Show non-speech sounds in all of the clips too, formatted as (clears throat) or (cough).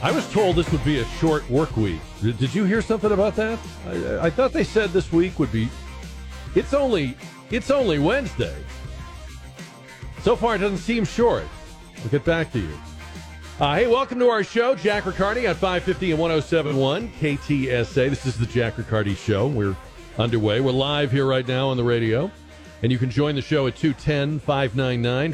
I was told this would be a short work week. Did, you hear something about that? I, I thought they said this week would be. It's only it's only Wednesday. So far, it doesn't seem short. We'll get back to you. Uh, hey, welcome to our show, Jack Riccardi on 550 and 1071 KTSA. This is the Jack Riccardi Show. We're underway. We're live here right now on the radio. And you can join the show at 210 599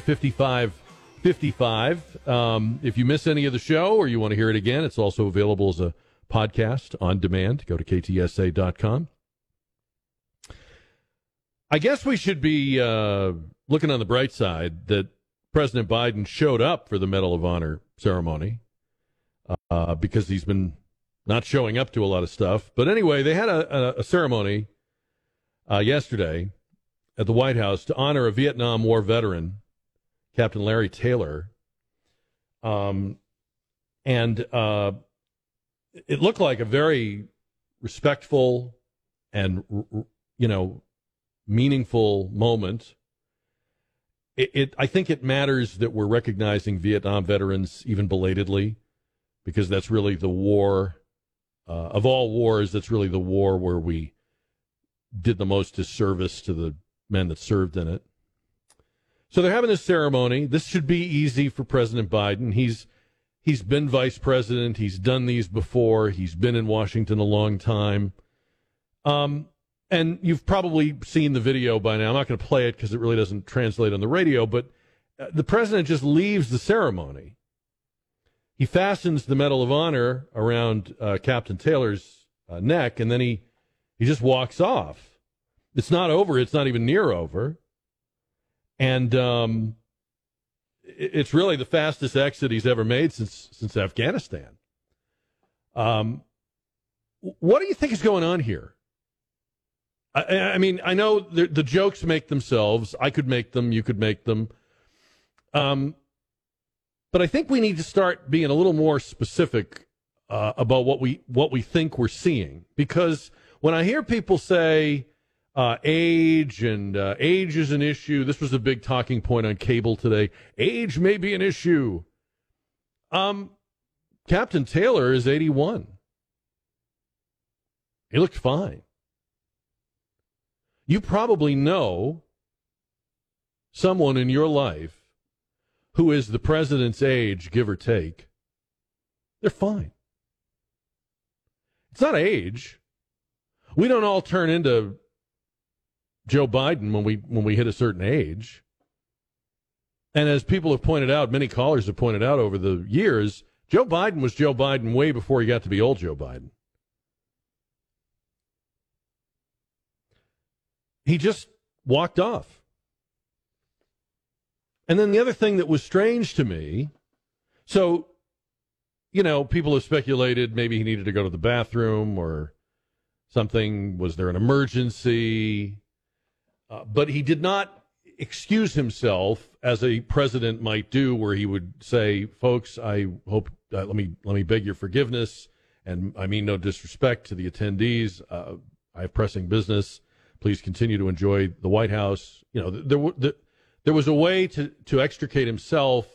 5555. Um, if you miss any of the show or you want to hear it again, it's also available as a podcast on demand. Go to ktsa.com. I guess we should be uh, looking on the bright side that President Biden showed up for the Medal of Honor ceremony uh, because he's been not showing up to a lot of stuff. But anyway, they had a, a, a ceremony uh, yesterday at the White House to honor a Vietnam War veteran, Captain Larry Taylor. Um, and uh, it looked like a very respectful and you know meaningful moment. It, it, I think it matters that we're recognizing Vietnam veterans even belatedly, because that's really the war uh, of all wars. That's really the war where we did the most disservice to the men that served in it. So they're having this ceremony. This should be easy for President Biden. He's he's been vice president. He's done these before. He's been in Washington a long time. Um, and you've probably seen the video by now. I'm not going to play it because it really doesn't translate on the radio. But uh, the president just leaves the ceremony. He fastens the Medal of Honor around uh, Captain Taylor's uh, neck, and then he he just walks off. It's not over. It's not even near over. And um, it's really the fastest exit he's ever made since since Afghanistan. Um, what do you think is going on here? I, I mean, I know the, the, jokes make themselves. I could make them. You could make them. Um, but I think we need to start being a little more specific uh, about what we what we think we're seeing because when I hear people say uh, age and uh, age is an issue. This was a big talking point on cable today. Age may be an issue. Um, Captain Taylor is 81. He looked fine. You probably know someone in your life who is the president's age, give or take. They're fine. It's not age. We don't all turn into Joe Biden when we when we hit a certain age. And as people have pointed out, many callers have pointed out over the years, Joe Biden was Joe Biden way before he got to be old Joe Biden. He just walked off. And then the other thing that was strange to me, so, you know, people have speculated maybe he needed to go to the bathroom or something. Was there an emergency? Uh, but he did not excuse himself as a president might do, where he would say, "Folks, I hope uh, let me let me beg your forgiveness, and I mean no disrespect to the attendees. Uh, I have pressing business. Please continue to enjoy the White House." You know, there there, there was a way to to extricate himself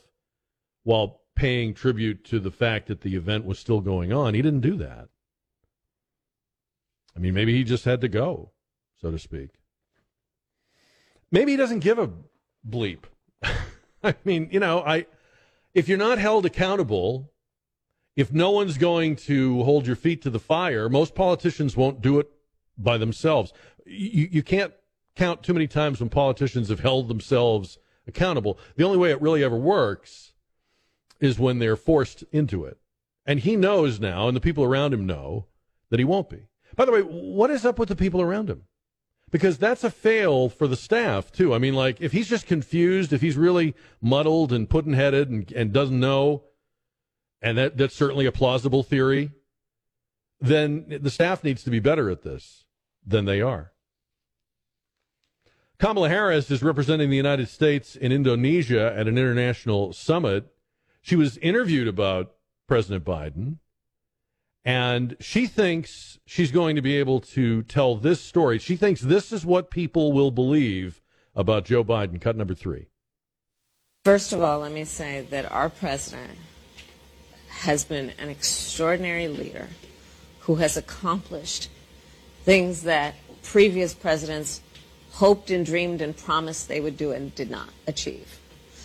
while paying tribute to the fact that the event was still going on. He didn't do that. I mean, maybe he just had to go, so to speak. Maybe he doesn't give a bleep. (laughs) I mean, you know, I if you're not held accountable, if no one's going to hold your feet to the fire, most politicians won't do it by themselves. You, you can't count too many times when politicians have held themselves accountable. The only way it really ever works is when they're forced into it. And he knows now, and the people around him know, that he won't be. By the way, what is up with the people around him? Because that's a fail for the staff too. I mean, like if he's just confused, if he's really muddled and pudding headed and, and doesn't know, and that that's certainly a plausible theory, then the staff needs to be better at this than they are. Kamala Harris is representing the United States in Indonesia at an international summit. She was interviewed about President Biden and she thinks she's going to be able to tell this story. She thinks this is what people will believe about Joe Biden. Cut number three. First of all, let me say that our president has been an extraordinary leader who has accomplished things that previous presidents hoped and dreamed and promised they would do and did not achieve.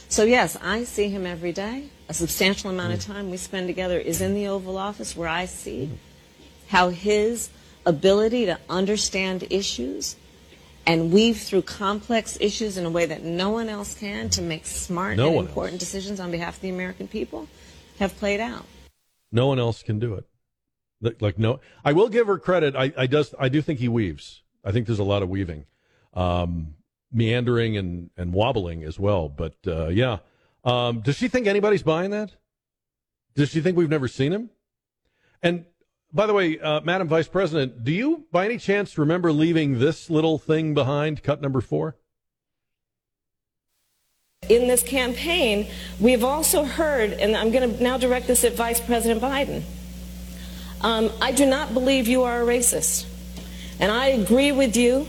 So, yes, I see him every day. A substantial amount of time we spend together is in the Oval Office where I see how his ability to understand issues and weave through complex issues in a way that no one else can to make smart No and important else. decisions on behalf of the American people have played out. No one else can do it. Like, no, I will give her credit. I, I does I do think he weaves. I think there's a lot of weaving, um, meandering and and wobbling as well. But uh, yeah, um, does she think anybody's buying that? Does she think we've never seen him? And by the way, uh, Madam Vice President, do you by any chance remember leaving this little thing behind? Cut number four. In this campaign, we've also heard, and I'm going to now direct this at Vice President Biden. Um, I do not believe you are a racist. And I agree with you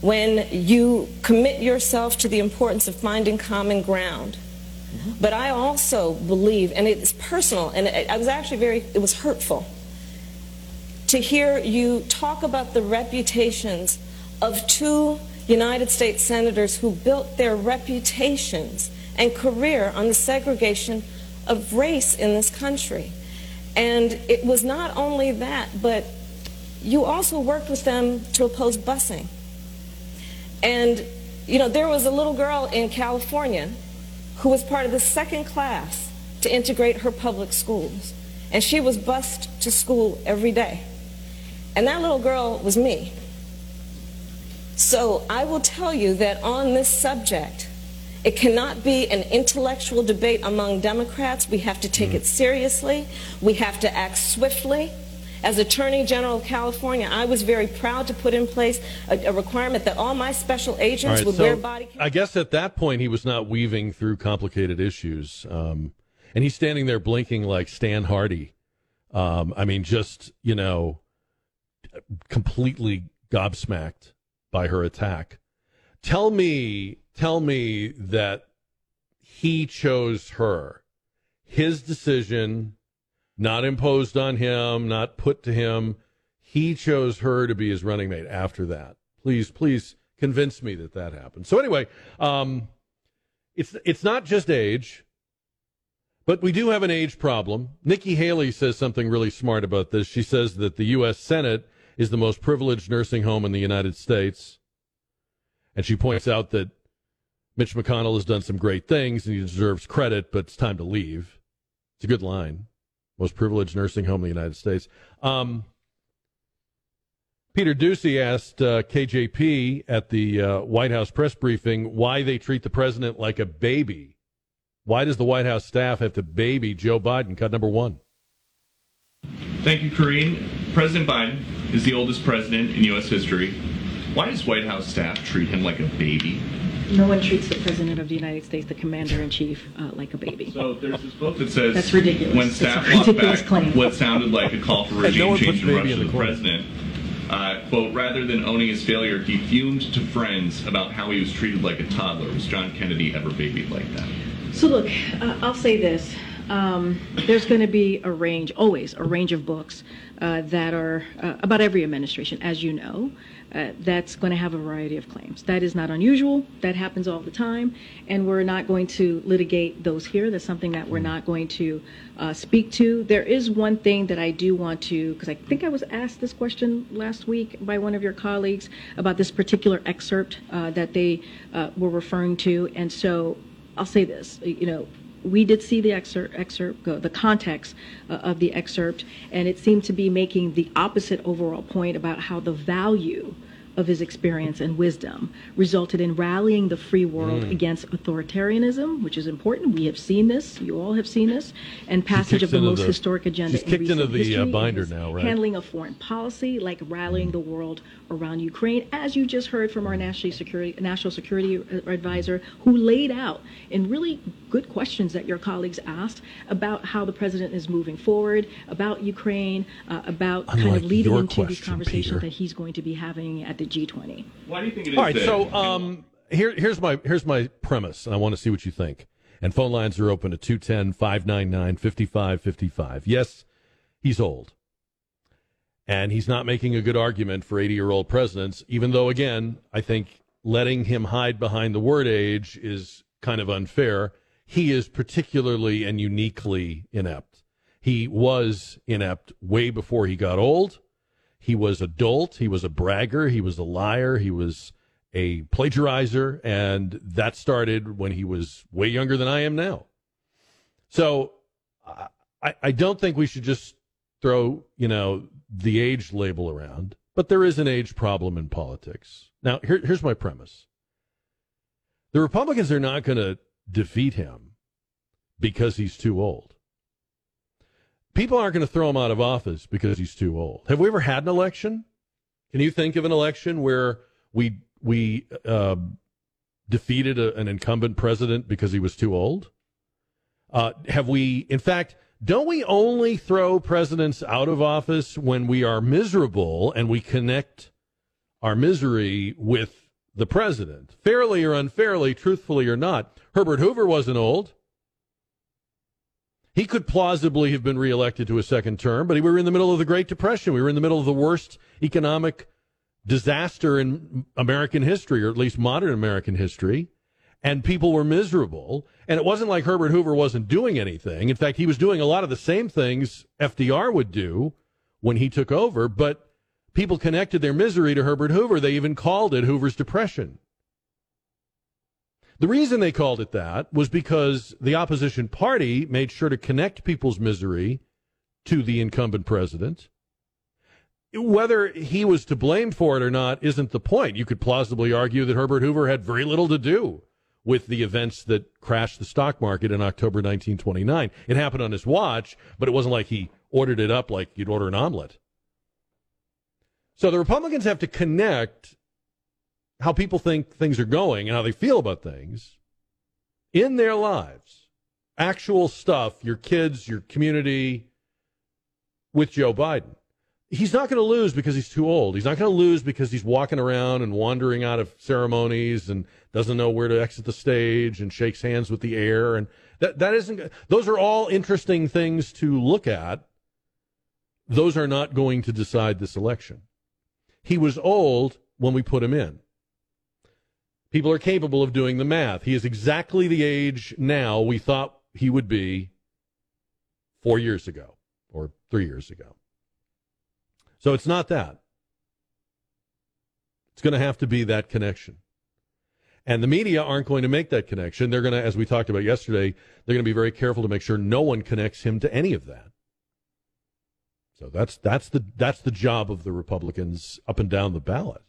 when you commit yourself to the importance of finding common ground. But I also believe, and it's personal, and it, I was actually very, it was hurtful to hear you talk about the reputations of two United States senators who built their reputations and career on the segregation of race in this country. And it was not only that, but you also worked with them to oppose busing. And, you know, there was a little girl in California who was part of the second class to integrate her public schools. And she was bused to school every day. And that little girl was me. So I will tell you that on this subject, it cannot be an intellectual debate among Democrats. We have to take it mm. seriously. We have to act swiftly. As Attorney General of California, I was very proud to put in place a, a requirement that all my special agents right, would so wear body I guess at that point he was not weaving through complicated issues, um, and he's standing there blinking like Stan Hardy. Um, I mean, just you know, completely gobsmacked by her attack. Tell me, tell me that he chose her, his decision, not imposed on him, not put to him. He chose her to be his running mate after that. Please, please convince me that that happened. So anyway, um, it's it's not just age, but we do have an age problem. Nikki Haley says something really smart about this. She says that the U.S. Senate is the most privileged nursing home in the United States, and she points out that Mitch McConnell has done some great things and he deserves credit, but it's time to leave. It's a good line. Most privileged nursing home in the United States. Um, Peter Doocy asked uh, KJP at the uh, White House press briefing why they treat the president like a baby. Why does the White House staff have to baby Joe Biden? Cut number one. Thank you, Karine. President Biden is the oldest president in U.S. history. Why does White House staff treat him like a baby? No one treats the President of the United States, the Commander in Chief, uh, like a baby. So there's this book that says That's ridiculous. when That's staff a walked ridiculous back claim. what sounded like a call for regime one change puts in baby Russia in to the the corner. president. Uh, quote, rather than owning his failure, he fumed to friends about how he was treated like a toddler. Was John Kennedy ever babied like that? So look, uh, I'll say this. Um, there's going to be a range, always a range of books uh, that are uh, about every administration, as you know, uh, that's going to have a variety of claims. That is not unusual. That happens all the time. And we're not going to litigate those here. That's something that we're not going to uh, speak to. There is one thing that I do want to, because I think I was asked this question last week by one of your colleagues about this particular excerpt uh, that they uh, were referring to. And so I'll say this, you know, we did see the excerpt, excerpt the context uh, of the excerpt, and it seemed to be making the opposite overall point about how the value of his experience and wisdom resulted in rallying the free world against authoritarianism, which is important. We have seen this. You all have seen this. And passage of the most the- historic agenda she's in kicked recent into the, uh, history, in binder now, right? Handling of foreign policy, like rallying the world around Ukraine, as you just heard from our national security national security advisor, who laid out in really good questions that your colleagues asked about how the president is moving forward, about Ukraine, uh, about kind of leading into these question, conversations Peter. that he's going to be having at the G20. Why do you think it is All right, that- so um, here, here's my here's my premise, and I want to see what you think. And phone lines are open at 210 599 5555. Yes, he's old. And he's not making a good argument for 80 year old presidents, even though, again, I think letting him hide behind the word age is kind of unfair. He is particularly and uniquely inept. He was inept way before he got old. He was a dolt. He was a bragger. He was a liar. He was a plagiarizer. And that started when he was way younger than I am now. So I, I don't think we should just throw, you know, the age label around, but there is an age problem in politics. Now, here, here's my premise the Republicans are not going to defeat him because he's too old. People aren't going to throw him out of office because he's too old. Have we ever had an election? Can you think of an election where we we uh, defeated a, an incumbent president because he was too old? Uh, have we, in fact, don't we only throw presidents out of office when we are miserable and we connect our misery with the president? Fairly or unfairly, truthfully or not, Herbert Hoover wasn't old. He could plausibly have been reelected to a second term, but we were in the middle of the Great Depression. We were in the middle of the worst economic disaster in American history, or at least modern American history and people were miserable. And it wasn't like Herbert Hoover wasn't doing anything. In fact, he was doing a lot of the same things FDR would do when he took over, but people connected their misery to Herbert Hoover. They even called it Hoover's Depression. The reason they called it that was because the opposition party made sure to connect people's misery to the incumbent president. Whether he was to blame for it or not isn't the point. You could plausibly argue that Herbert Hoover had very little to do with the events that crashed the stock market in October 1929. It happened on his watch, but it wasn't like he ordered it up like you'd order an omelet. So the Republicans have to connect how people think things are going and how they feel about things in their lives, actual stuff, your kids, your community, with Joe Biden he's not going to lose because he's too old. He's not going to lose because he's walking around and wandering out of ceremonies and doesn't know where to exit the stage and shakes hands with the air and that that isn't those are all interesting things to look at. Those are not going to decide this election. He was old when we put him in. People are capable of doing the math. He is exactly the age now we thought he would be 4 years ago or 3 years ago. So it's not that. It's going to have to be that connection. And the media aren't going to make that connection. They're going to, as we talked about yesterday, they're going to be very careful to make sure no one connects him to any of that. So that's that's the that's the job of the Republicans up and down the ballot.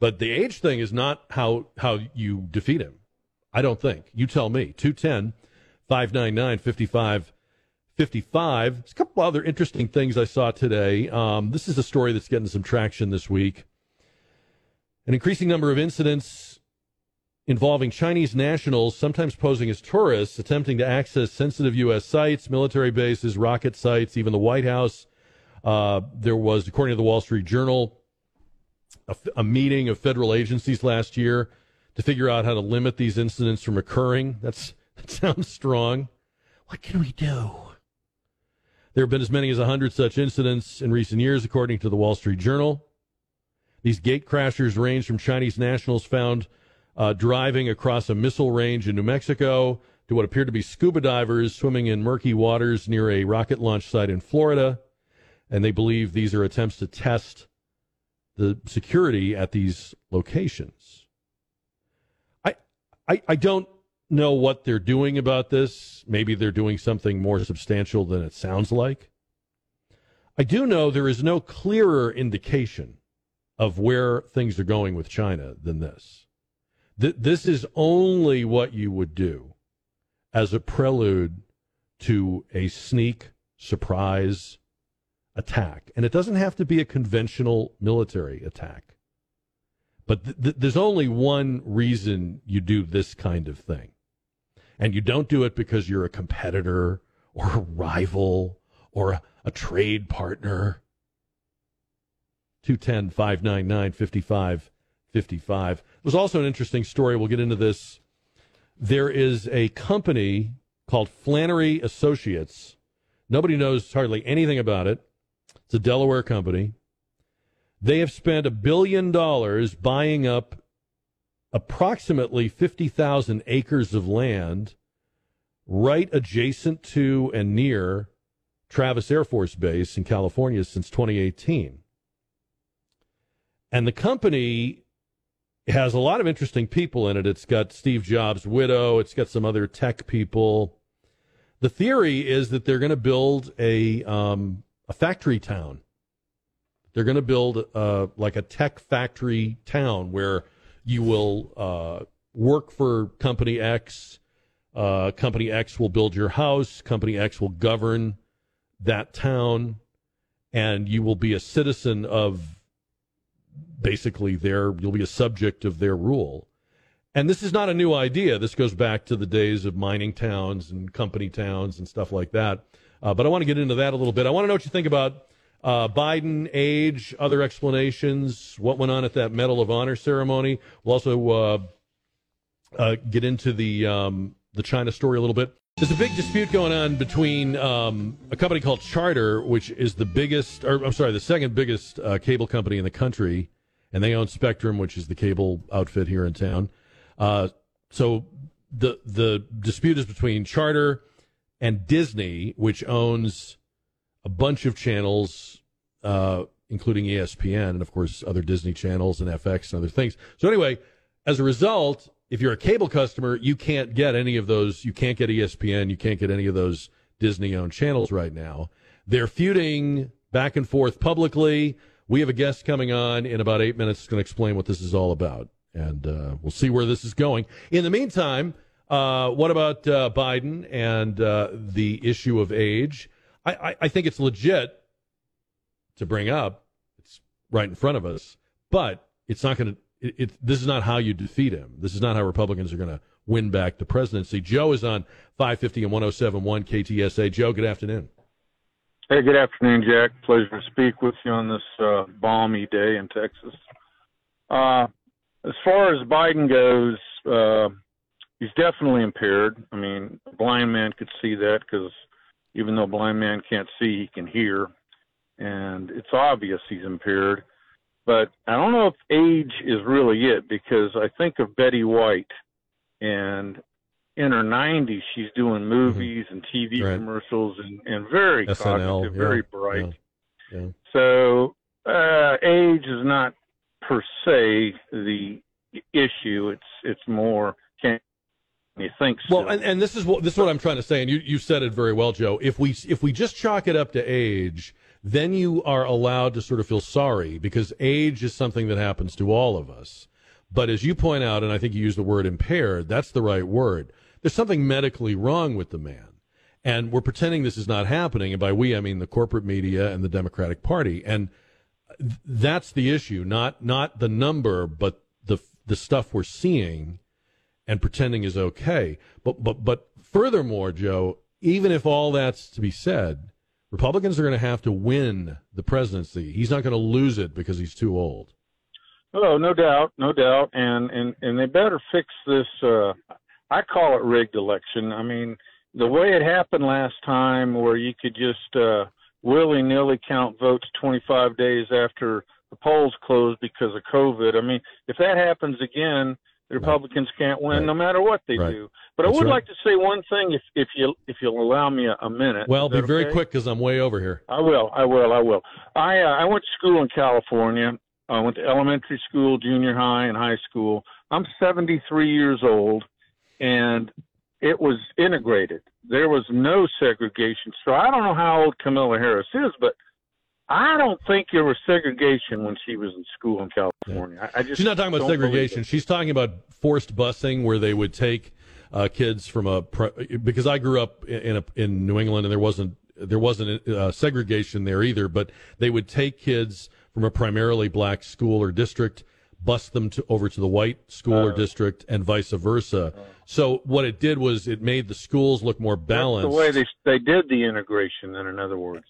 But the age thing is not how how you defeat him. I don't think. You tell me. 210 599 55 55. There's a couple other interesting things I saw today. Um, this is a story that's getting some traction this week. An increasing number of incidents involving Chinese nationals, sometimes posing as tourists, attempting to access sensitive U.S. sites, military bases, rocket sites, even the White House. Uh, there was, according to the Wall Street Journal, a, a meeting of federal agencies last year to figure out how to limit these incidents from occurring. That's (laughs) that sounds strong. What can we do? There have been as many as 100 such incidents in recent years, according to the Wall Street Journal. These gate crashers range from Chinese nationals found uh, driving across a missile range in New Mexico to what appear to be scuba divers swimming in murky waters near a rocket launch site in Florida. And they believe these are attempts to test the security at these locations. I, I, I don't know what they're doing about this. Maybe they're doing something more substantial than it sounds like. I do know there is no clearer indication of where things are going with China than this. Th- this is only what you would do as a prelude to a sneak surprise attack. And it doesn't have to be a conventional military attack. But th- th- there's only one reason you do this kind of thing and you don't do it because you're a competitor or a rival or a, a trade partner. 210 599 5555. It was also an interesting story. We'll get into this There is a company called Flannery Associates. Nobody knows hardly anything about it. It's a Delaware company. They have spent a billion dollars buying up approximately 50,000 acres of land right adjacent to and near Travis Air Force Base in California since 2018. And the company has a lot of interesting people in it. It's got Steve Jobs' widow, it's got some other tech people. The theory is that they're going to build a um, a factory town. They're going to build uh, like a tech factory town where you will uh, work for Company X. Uh, company X will build your house. Company X will govern that town, and you will be a citizen of basically their. You'll be a subject of their rule. And this is not a new idea. This goes back to the days of mining towns and company towns and stuff like that. Uh, but I want to get into that a little bit. I want to know what you think about uh, Biden, age, other explanations, what went on at that Medal of Honor ceremony. We'll also uh, uh get into the um, the China story a little bit. There's a big dispute going on between um, a company called Charter, which is the biggest, or I'm sorry, the second biggest uh, cable company in the country, and they own Spectrum, which is the cable outfit here in town. Uh, so the the dispute is between Charter and Disney, which owns a bunch of channels, uh, including ESPN and of course other Disney channels and FX and other things. So anyway, as a result, if you're a cable customer, you can't get any of those. You can't get ESPN. You can't get any of those Disney-owned channels right now. They're feuding back and forth publicly. We have a guest coming on in about eight minutes going to explain what this is all about and uh, we'll see where this is going. In the meantime, uh, what about uh, Biden and uh, the issue of age? I, I, I, think it's legit to bring up. It's right in front of us, but it's not going to. It, it, this is not how you defeat him. This is not how Republicans are going to win back the presidency. Joe is on 550 and 1071 KTSA. Joe, good afternoon. Hey, good afternoon, Jack. Pleasure to speak with you on this uh, balmy day in Texas. Uh, as far as Biden goes, he's definitely impaired. I mean, a blind man could see that because even though a blind man can't see, he can hear, and it's obvious he's impaired. But I don't know if age is really it because I think of Betty White, and in her 90s, she's doing mm-hmm. movies mm-hmm. and TV right. commercials and, and very SNL, cognitive, yeah, very bright. Yeah, yeah. So uh, age is not per se the issue. It's it's more can you think so? Well, and, and this is what this is what I'm trying to say, and you you said it very well, Joe. If we if we just chalk it up to age, then you are allowed to sort of feel sorry because age is something that happens to all of us. But as you point out, and I think you use the word impaired, that's the right word. There's something medically wrong with the man. And we're pretending this is not happening. And by we, I mean the corporate media and the Democratic Party. And that's the issue, not not the number, but the the stuff we're seeing and pretending is okay. But but but furthermore, Joe, even if all that's to be said, Republicans are going to have to win the presidency. He's not going to lose it because he's too old. Oh, no doubt, no doubt, and and and they better fix this. Uh, I call it rigged election. I mean, the way it happened last time, where you could just uh, willy nilly count votes 25 days after the polls closed because of COVID. I mean, if that happens again, the Republicans can't win right. no matter what they right. do. But That's I would right. like to say one thing, if if you if you'll allow me a, a minute. Well, be very okay? quick because I'm way over here. I will. I will. I will. I uh, I went to school in California. I went to elementary school, junior high, and high school. I'm 73 years old, and it was integrated. There was no segregation. So I don't know how old Kamala Harris is, but I don't think there was segregation when she was in school in California. Yeah. I, I, just she's not talking about segregation. She's talking about forced busing, where they would take uh, kids from a because I grew up in a, in New England and there wasn't there wasn't uh, segregation there either, but they would take kids from a primarily black school or district bust them to, over to the white school uh, or district and vice versa. Uh, so what it did was it made the schools look more balanced. the way they they did the integration. Then, in other words,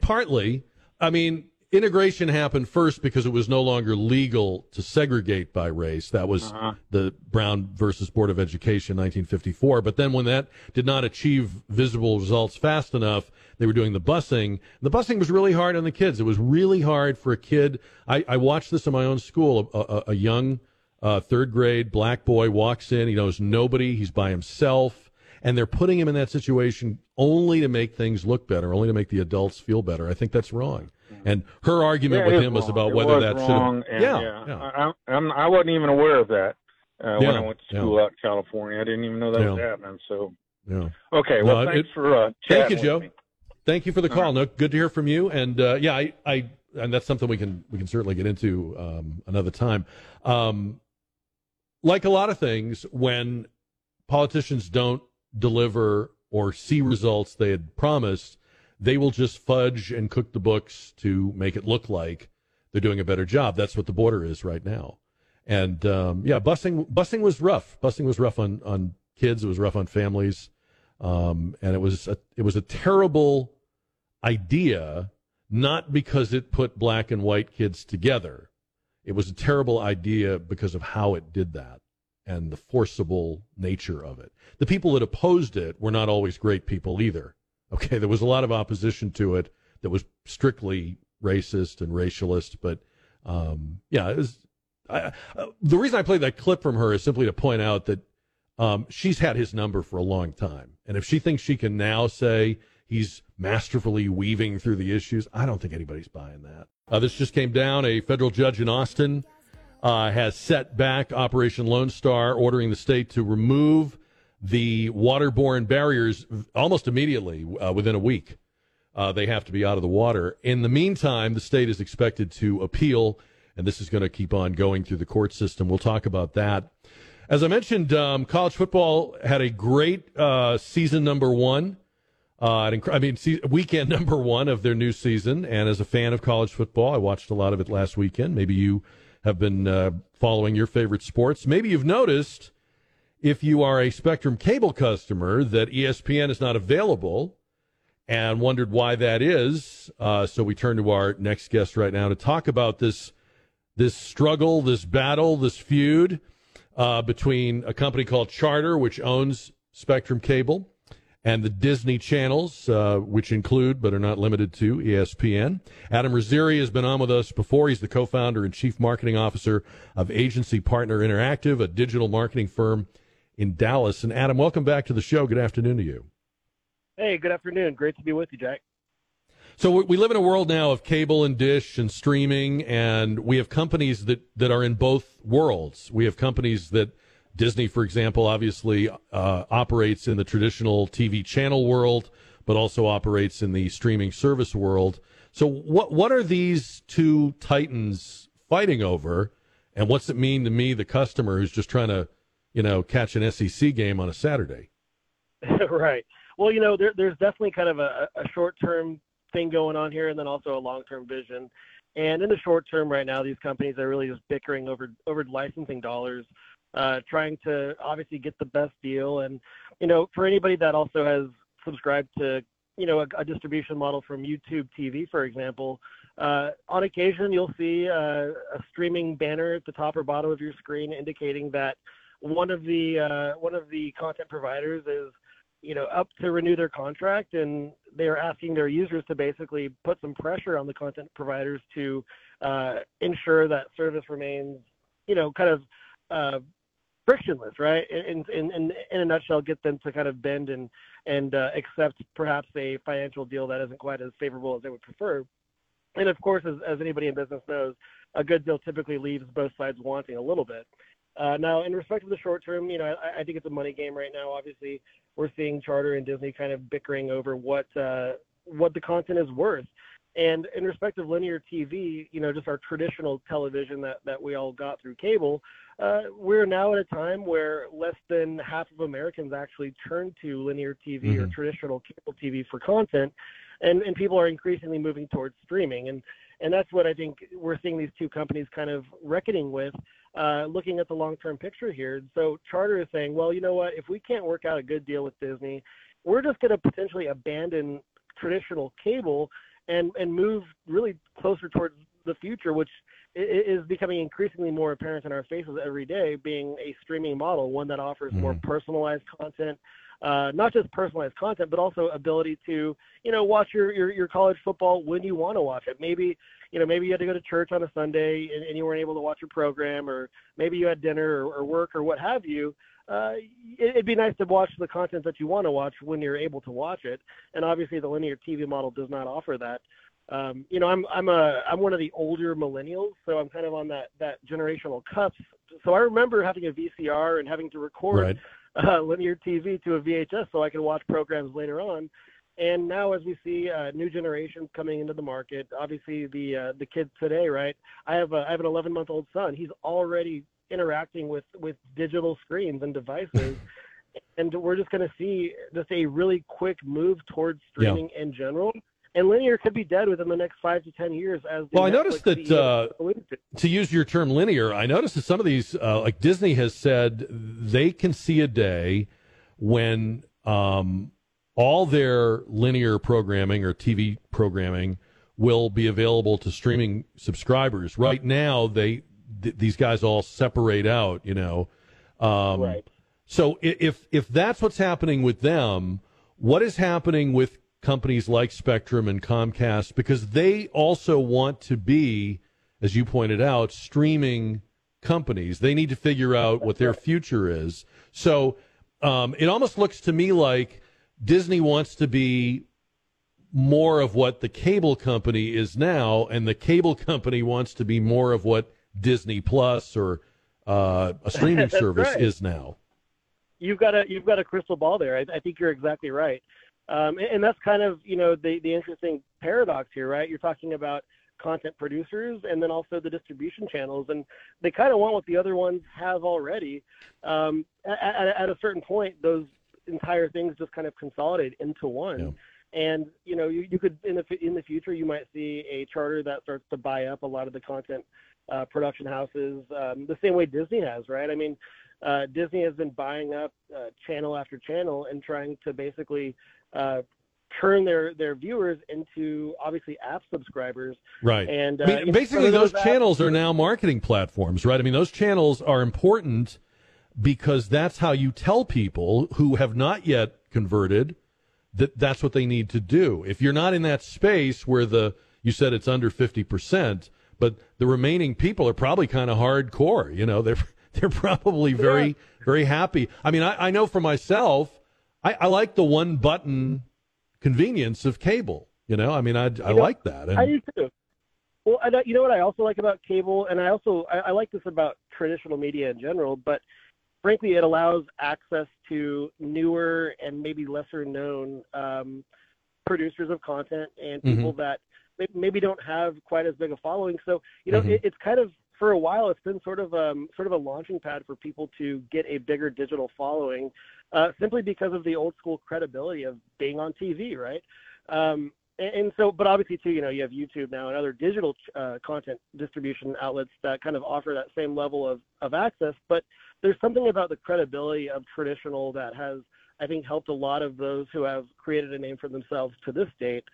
partly. I mean, integration happened first because it was no longer legal to segregate by race. That was Uh-huh. the Brown versus Board of Education, 1954. But then when that did not achieve visible results fast enough, they were doing the busing. The busing was really hard on the kids. It was really hard for a kid. I, I watched this in my own school. A, a, a young uh, third grade black boy walks in. He knows nobody. He's by himself. And they're putting him in that situation only to make things look better, only to make the adults feel better. I think that's wrong. And her argument Yeah, with him was about It whether was that wrong, should and, yeah, yeah, yeah. I, I'm, I wasn't even aware of that uh, when I went to school out in California. I didn't even know that was happening. So, yeah. okay, No, well, it- for uh, Thank you, Joe. me. Thank you for the call. No, good to hear from you. And uh, yeah, I, I, and that's something we can we can certainly get into um, another time. Um, like a lot of things, when politicians don't deliver or see results they had promised, they will just fudge and cook the books to make it look like they're doing a better job. That's what the border is right now. And um, yeah, busing busing was rough. Busing was rough on on kids. It was rough on families, um, and it was a, it was a terrible idea. Not because it put black and white kids together. It was a terrible idea because of how it did that and the forcible nature of it. The people that opposed it were not always great people either. Okay, there was a lot of opposition to it that was strictly racist and racialist, but um, yeah, it was. I, uh, the reason I played that clip from her is simply to point out that um, she's had his number for a long time, and if she thinks she can now say he's masterfully weaving through the issues, I don't think anybody's buying that. Uh, this just came down. A federal judge in Austin uh, has set back Operation Lone Star, ordering the state to remove the waterborne barriers almost immediately uh, within a week. Uh, they have to be out of the water. In the meantime, the state is expected to appeal, and this is going to keep on going through the court system. We'll talk about that. As I mentioned, um, college football had a great uh, season number one. Uh, I mean, weekend (laughs) number one of their new season. And as a fan of college football, I watched a lot of it last weekend. Maybe you have been uh, following your favorite sports. Maybe you've noticed, if you are a Spectrum cable customer, that ESPN is not available and wondered why that is. Uh, so we turn to our next guest right now to talk about this this struggle, this battle, this feud uh, between a company called Charter, which owns Spectrum Cable, and the Disney channels, uh, which include but are not limited to ESPN. Adam Raziri has been on with us before. He's the co-founder and chief marketing officer of Agency Partner Interactive, a digital marketing firm in Dallas. And Adam, welcome back to the show. Good afternoon to you. Hey, good afternoon. Great to be with you, Jack. So we- we live in a world now of cable and dish and streaming, and we have companies that, that are in both worlds. We have companies that Disney, for example, obviously uh, operates in the traditional TV channel world, but also operates in the streaming service world. So what what are these two titans fighting over, and what's it mean to me, the customer who's just trying to, you know, catch an SEC game on a Saturday? (laughs) right. Well, you know, there, there's definitely kind of a, a short-term thing going on here, and then also a long-term vision. And in the short term, right now, these companies are really just bickering over over licensing dollars, uh, trying to obviously get the best deal. And you know, for anybody that also has subscribed to you know a, a distribution model from YouTube TV, for example, uh, on occasion you'll see uh, a streaming banner at the top or bottom of your screen indicating that one of the uh, one of the content providers is you know up to renew their contract and they're asking their users to basically put some pressure on the content providers to uh, ensure that service remains you know kind of uh, frictionless right in, in in in a nutshell get them to kind of bend and and uh, accept perhaps a financial deal that isn't quite as favorable as they would prefer and of course as, as anybody in business knows a good deal typically leaves both sides wanting a little bit uh, now, in respect of the short term, you know, I, I think it's a money game right now. Obviously, we're seeing Charter and Disney kind of bickering over what uh, what the content is worth. And in respect of linear TV, you know, just our traditional television that, that we all got through cable, uh, we're now at a time where less than half of Americans actually turn to linear TV or Mhm. traditional cable TV for content, and, and people are increasingly moving towards streaming. And and that's what I think we're seeing these two companies kind of reckoning with, uh, looking at the long-term picture here. So Charter is saying, well, you know what? If we can't work out a good deal with Disney, we're just going to potentially abandon traditional cable and and move really closer towards the future, which is becoming increasingly more apparent in our faces every day, being a streaming model, one that offers mm-hmm. more personalized content, uh, not just personalized content, but also ability to, you know, watch your, your, your college football when you want to watch it. Maybe, you know, maybe you had to go to church on a Sunday and, and you weren't able to watch your program, or maybe you had dinner or, or work or what have you. Uh, it, it'd be nice to watch the content that you want to watch when you're able to watch it. And obviously, the linear TV model does not offer that. Um, you know, I'm I'm a I'm one of the older millennials, so I'm kind of on that that generational cusp. So I remember having a VCR and having to record right (laughs) uh, linear TV to a VHS so I could watch programs later on. And now, as we see uh, new generations coming into the market, obviously the uh, the kids today, right? I have a, I have an 11 month old son. He's already interacting with with digital screens and devices. (laughs) and we're just going to see just a really quick move towards streaming yeah. in general and linear could be dead within the next five to ten years. As well, I noticed that uh, to use your term linear, I noticed that some of these, uh, like Disney has said, they can see a day when um, all their linear programming or TV programming will be available to streaming subscribers. Right now, they th- these guys all separate out. You know, um, right. So if if that's what's happening with them, what is happening with companies like Spectrum and Comcast because they also want to be, as you pointed out, streaming companies. They need to figure out what their future is. So um, it almost looks to me like Disney wants to be more of what the cable company is now, and the cable company wants to be more of what Disney Plus or uh, a streaming (laughs) service right. is now. You've got a you've got a crystal ball there. I, I think you're exactly right. Um, and, and, that's kind of you know the the interesting paradox here, right? You're talking about content producers and then also the distribution channels, and they kind of want what the other ones have already. Um, at, at, a certain point, those entire things just kind of consolidate into one. Yeah. And you know, you, you could in the in the future you might see a charter that starts to buy up a lot of the content uh, production houses, um, the same way Disney has, right? I mean, uh, Disney has been buying up uh, channel after channel and trying to basically uh, turn their their viewers into obviously app subscribers. Right. And uh, I mean, basically, those, those channels are now marketing platforms, right? I mean, those channels are important because that's how you tell people who have not yet converted that that's what they need to do. If you're not in that space where the you said it's under 50%, but the remaining people are probably kind of hardcore, you know, they're (laughs) they're probably very yeah. very happy. I mean, I, I know for myself I, I like the one button convenience of cable. You know, I mean, I, I know, like that. And, I do too. Well, I, you know what I also like about cable, and I also I, I like this about traditional media in general, but frankly, it allows access to newer and maybe lesser known um, producers of content and mm-hmm. people mm-hmm. that maybe don't have quite as big a following. So you know, mm-hmm. it, it's kind of for a while it's been sort of um, sort of a launching pad for people to get a bigger digital following, uh, simply because of the old school credibility of being on TV, right? Um, and, and, so, but obviously too, you know, you have YouTube now and other digital uh, content distribution outlets that kind of offer that same level of of access. But there's something about the credibility of traditional that has, I think, helped a lot of those who have created a name for themselves to this date.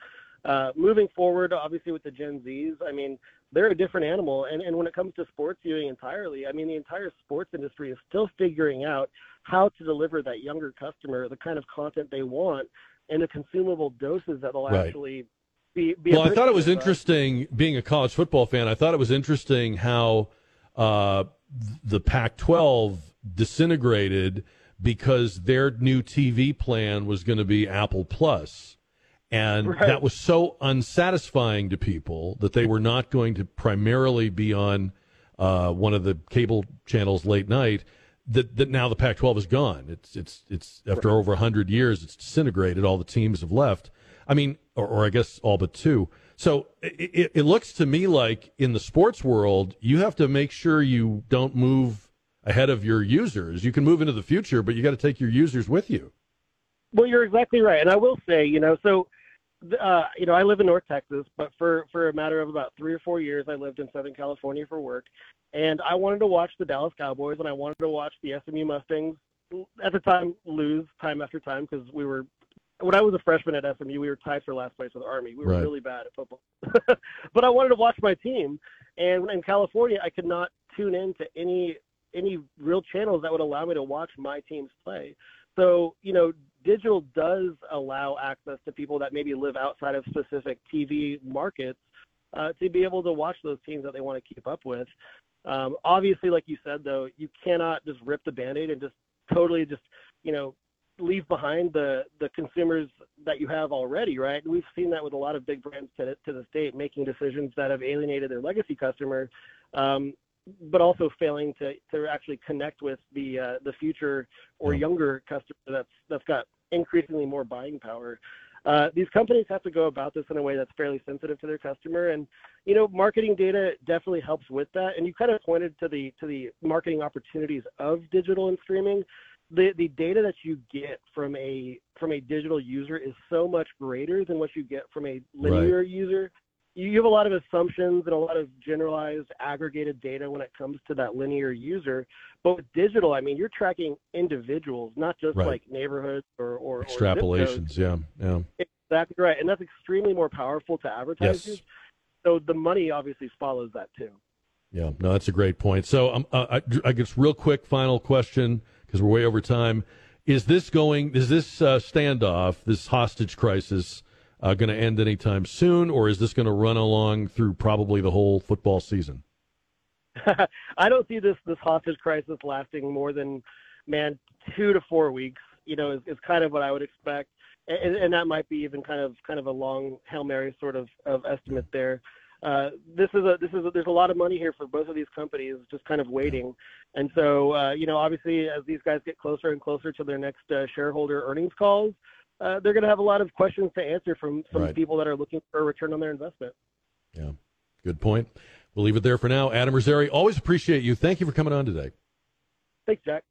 Uh, moving forward, obviously with the Gen Zs, I mean, they're a different animal. And, and when it comes to sports viewing entirely, I mean, the entire sports industry is still figuring out how to deliver that younger customer the kind of content they want and the consumable doses that will right. actually be, be well, I thought it was interesting being a college football fan. I thought it was interesting how uh, the Pac-12 disintegrated because their new TV plan was going to be Apple Plus. And right. that was so unsatisfying to people that they were not going to primarily be on uh, one of the cable channels late night. That, that now the Pac-12 is gone. It's it's it's after right. over hundred years, it's disintegrated. All the teams have left. I mean, or, or I guess all but two. So it, it looks to me like in the sports world, you have to make sure you don't move ahead of your users. You can move into the future, but you got to take your users with you. Well, you're exactly right, and I will say, you know, so uh, you know, I live in North Texas, but for for a matter of about three or four years, I lived in Southern California for work, and I wanted to watch the Dallas Cowboys and I wanted to watch the SMU Mustangs at the time lose time after time because we were when I was a freshman at SMU, we were tied for last place with Army. We were Right. really bad at football, (laughs) but I wanted to watch my team. And in California, I could not tune in to any any real channels that would allow me to watch my teams play. So you know, digital does allow access to people that maybe live outside of specific TV markets uh, to be able to watch those teams that they want to keep up with. Um, obviously, like you said, though, you cannot just rip the band-aid and just totally just you know leave behind the the consumers that you have already, right? And we've seen that with a lot of big brands to, to this date, making decisions that have alienated their legacy customer, um, but also failing to, to actually connect with the uh, the future or Yeah. younger customer that's that's got increasingly more buying power. Uh, these companies have to go about this in a way that's fairly sensitive to their customer, and you know, marketing data definitely helps with that. And you kind of pointed to the to the marketing opportunities of digital and streaming the the data that you get from a from a digital user is so much greater than what you get from a linear user. You have a lot of assumptions and a lot of generalized aggregated data when it comes to that linear user. But with digital, I mean, you're tracking individuals, not just Right. like neighborhoods or or, or. Extrapolations, yeah, yeah. Exactly right, and that's extremely more powerful to advertisers. Yes. So the money obviously follows that too. Yeah, no, that's a great point. So, um, uh, I, I guess real quick final question because we're way over time. Is this going? Is this uh, standoff, this hostage crisis, uh, going to end anytime soon, or is this going to run along through probably the whole football season? (laughs) I don't see this this hostage crisis lasting more than man two to four weeks. You know, is, is kind of what I would expect, and, and that might be even kind of kind of a long hail mary sort of of estimate there. Uh, this is a this is a, there's a lot of money here for both of these companies just kind of waiting, and so uh, you know obviously as these guys get closer and closer to their next uh, shareholder earnings calls, uh, they're going to have a lot of questions to answer from some Right. people that are looking for a return on their investment. Yeah, good point. We'll leave it there for now. Adam Rosari, always appreciate you. Thank you for coming on today. Thanks, Jack.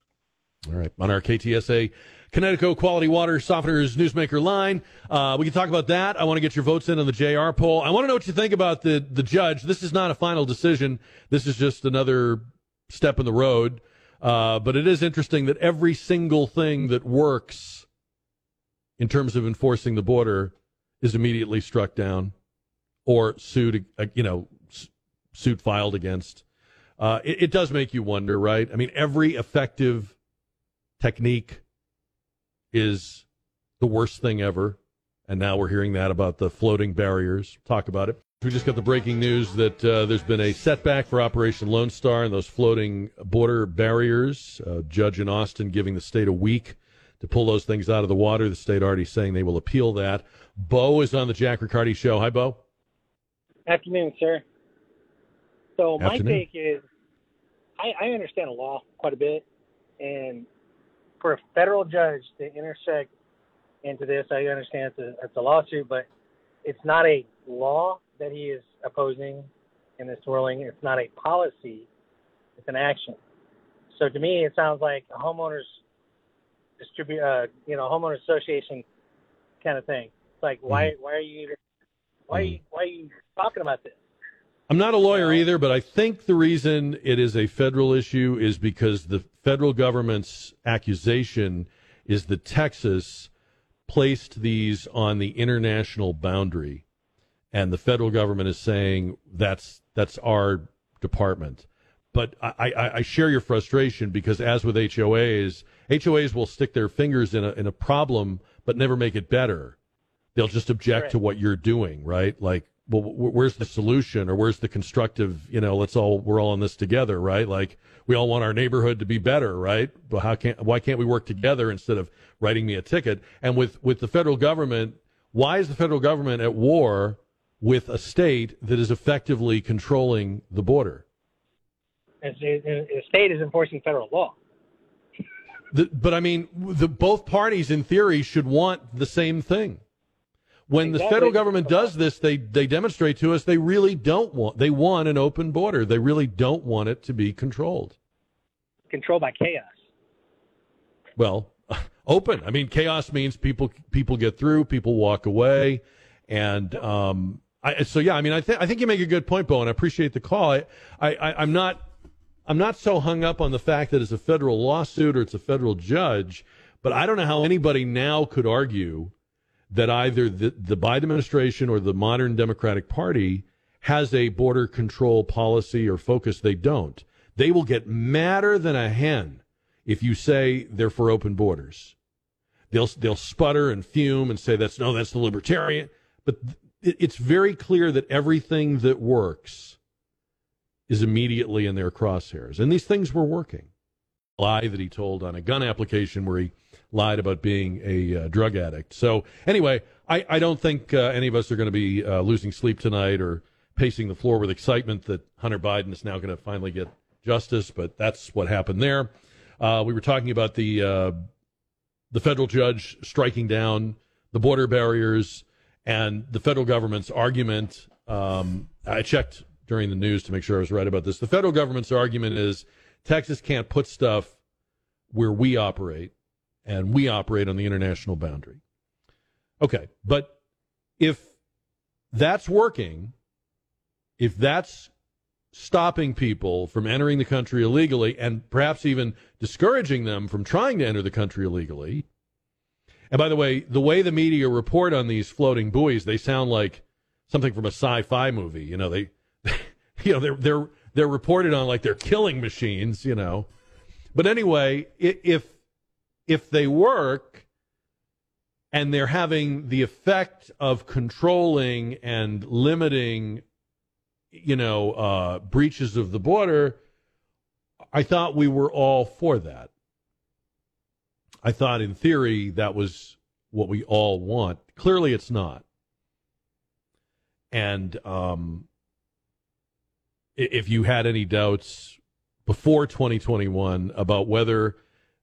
All right. On our KTSA Connecticut Quality Water Softeners Newsmaker line, uh, we can talk about that. I want to get your votes in on the JR poll. I want to know what you think about the, the judge. This is not a final decision. This is just another step in the road. Uh, but it is interesting that every single thing that works in terms of enforcing the border is immediately struck down or sued, uh, you know, suit filed against. Uh, it, it does make you wonder, right? I mean, every effective technique is the worst thing ever. And now we're hearing that about the floating barriers. Talk about it. We just got the breaking news that uh, there's been a setback for Operation Lone Star and those floating border barriers. Uh, judge in Austin giving the state a week to pull those things out of the water. The state already saying they will appeal that. Bo is on the Jack Riccardi show. Hi, Bo. Afternoon, sir. So my Afternoon. take is, I, I understand the law quite a bit, and for a federal judge to intersect into this, I understand it's a, it's a lawsuit, but it's not a law that he is opposing in this ruling. It's not a policy; it's an action. So to me, it sounds like a homeowners distribute, uh, you know, homeowner association kind of thing. It's like, why, why are you, why, you, why are you talking about this? I'm not a lawyer either, but I think the reason it is a federal issue is because the federal government's accusation is that Texas placed these on the international boundary, and the federal government is saying that's that's our department. But I, I, I share your frustration because, as with HOAs, HOAs will stick their fingers in a in a problem but never make it better. They'll just object to what you're doing, right? Like, well, where's the solution or where's the constructive? You know, let's all we're all in this together, right? Like, we all want our neighborhood to be better, right? But how can't why can't we work together instead of writing me a ticket? And with with the federal government, why is the federal government at war with a state that is effectively controlling the border? It's, it, it- the state is enforcing federal law. The, but I mean, the both parties in theory should want the same thing. When the federal government does this, they they demonstrate to us they really don't want they want an open border. They really don't want it to be controlled. controlled by chaos. Well, (laughs) open. I mean, chaos means people people get through, people walk away, and um, I, so yeah. I mean, I think I think you make a good point, Bo, and I appreciate the call. I, I I'm not I'm not so hung up on the fact that it's a federal lawsuit or it's a federal judge, but I don't know how anybody now could argue that either the, the Biden administration or the modern Democratic Party has a border control policy or focus. They don't. They will get madder than a hen if you say they're for open borders. They'll they'll sputter and fume and say that's no, that's the libertarian. But it, it's very clear that everything that works is immediately in their crosshairs, and these things were working. Lie that he told on a gun application where he lied about being a uh, drug addict. So anyway, I, I don't think uh, any of us are going to be uh, losing sleep tonight or pacing the floor with excitement that Hunter Biden is now going to finally get justice. But that's what happened there. Uh, we were talking about the uh, the federal judge striking down the border barriers and the federal government's argument. Um, I checked during the news to make sure I was right about this. The federal government's argument is Texas can't put stuff where we operate and we operate on the international boundary. Okay, but if that's working, if that's stopping people from entering the country illegally and perhaps even discouraging them from trying to enter the country illegally. And by the way, the way the media report on these floating buoys, they sound like something from a sci-fi movie. You know, they, (laughs) you know, they're they're they're reported on like they're killing machines. You know, but anyway, if if they work and they're having the effect of controlling and limiting, you know, uh, breaches of the border, I thought we were all for that. I thought, in theory, that was what we all want. Clearly, it's not. And um, if you had any doubts before 2021 about whether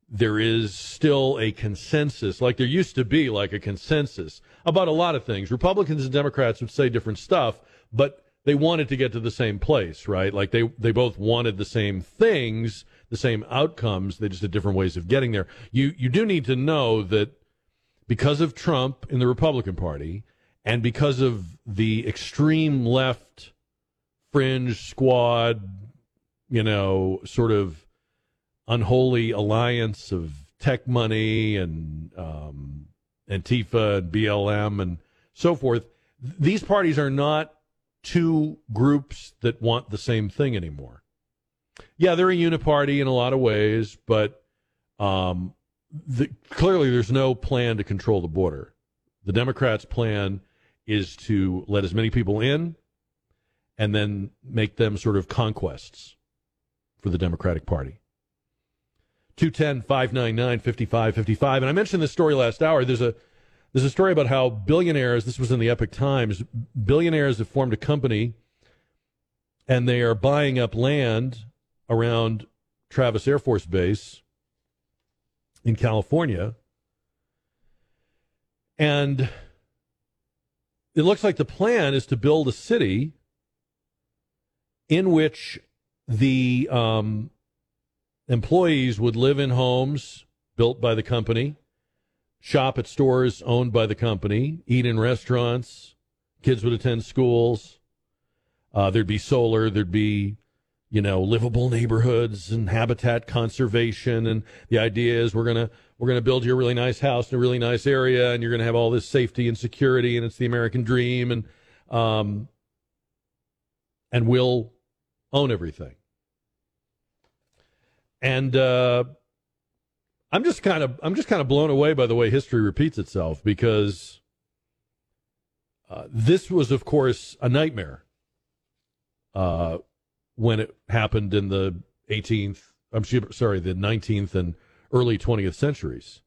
there is still a consensus, like there used to be, like a consensus about a lot of things. Republicans and Democrats would say different stuff, but they wanted to get to the same place, right? Like they they both wanted the same things, the same outcomes. They just had different ways of getting there. You you do need to know that because of Trump in the Republican Party and because of the extreme left fringe squad, you know, sort of unholy alliance of tech money and um, Antifa and BLM and so forth. These parties are not two groups that want the same thing anymore. Yeah, they're a uniparty in a lot of ways, but um, the, clearly there's no plan to control the border. The Democrats' plan is to let as many people in and then make them sort of conquests for the Democratic Party. 210 599 5555. And I mentioned this story last hour. There's a there's a story about how billionaires, this was in the Epoch Times, billionaires have formed a company and they are buying up land around Travis Air Force Base in California. And it looks like the plan is to build a city in which the um, employees would live in homes built by the company shop at stores owned by the company, eat in restaurants, kids would attend schools. Uh, there'd be solar, there'd be, you know, livable neighborhoods and habitat conservation. And the idea is we're gonna we're gonna build you a really nice house in a really nice area, and you're gonna have all this safety and security, and it's the American dream, and um, and we'll own everything. And uh, I'm just kind of I'm just kind of blown away by the way history repeats itself because uh, this was, of course, a nightmare uh, when it happened in the 18th. I'm sorry, the 19th and early 20th centuries.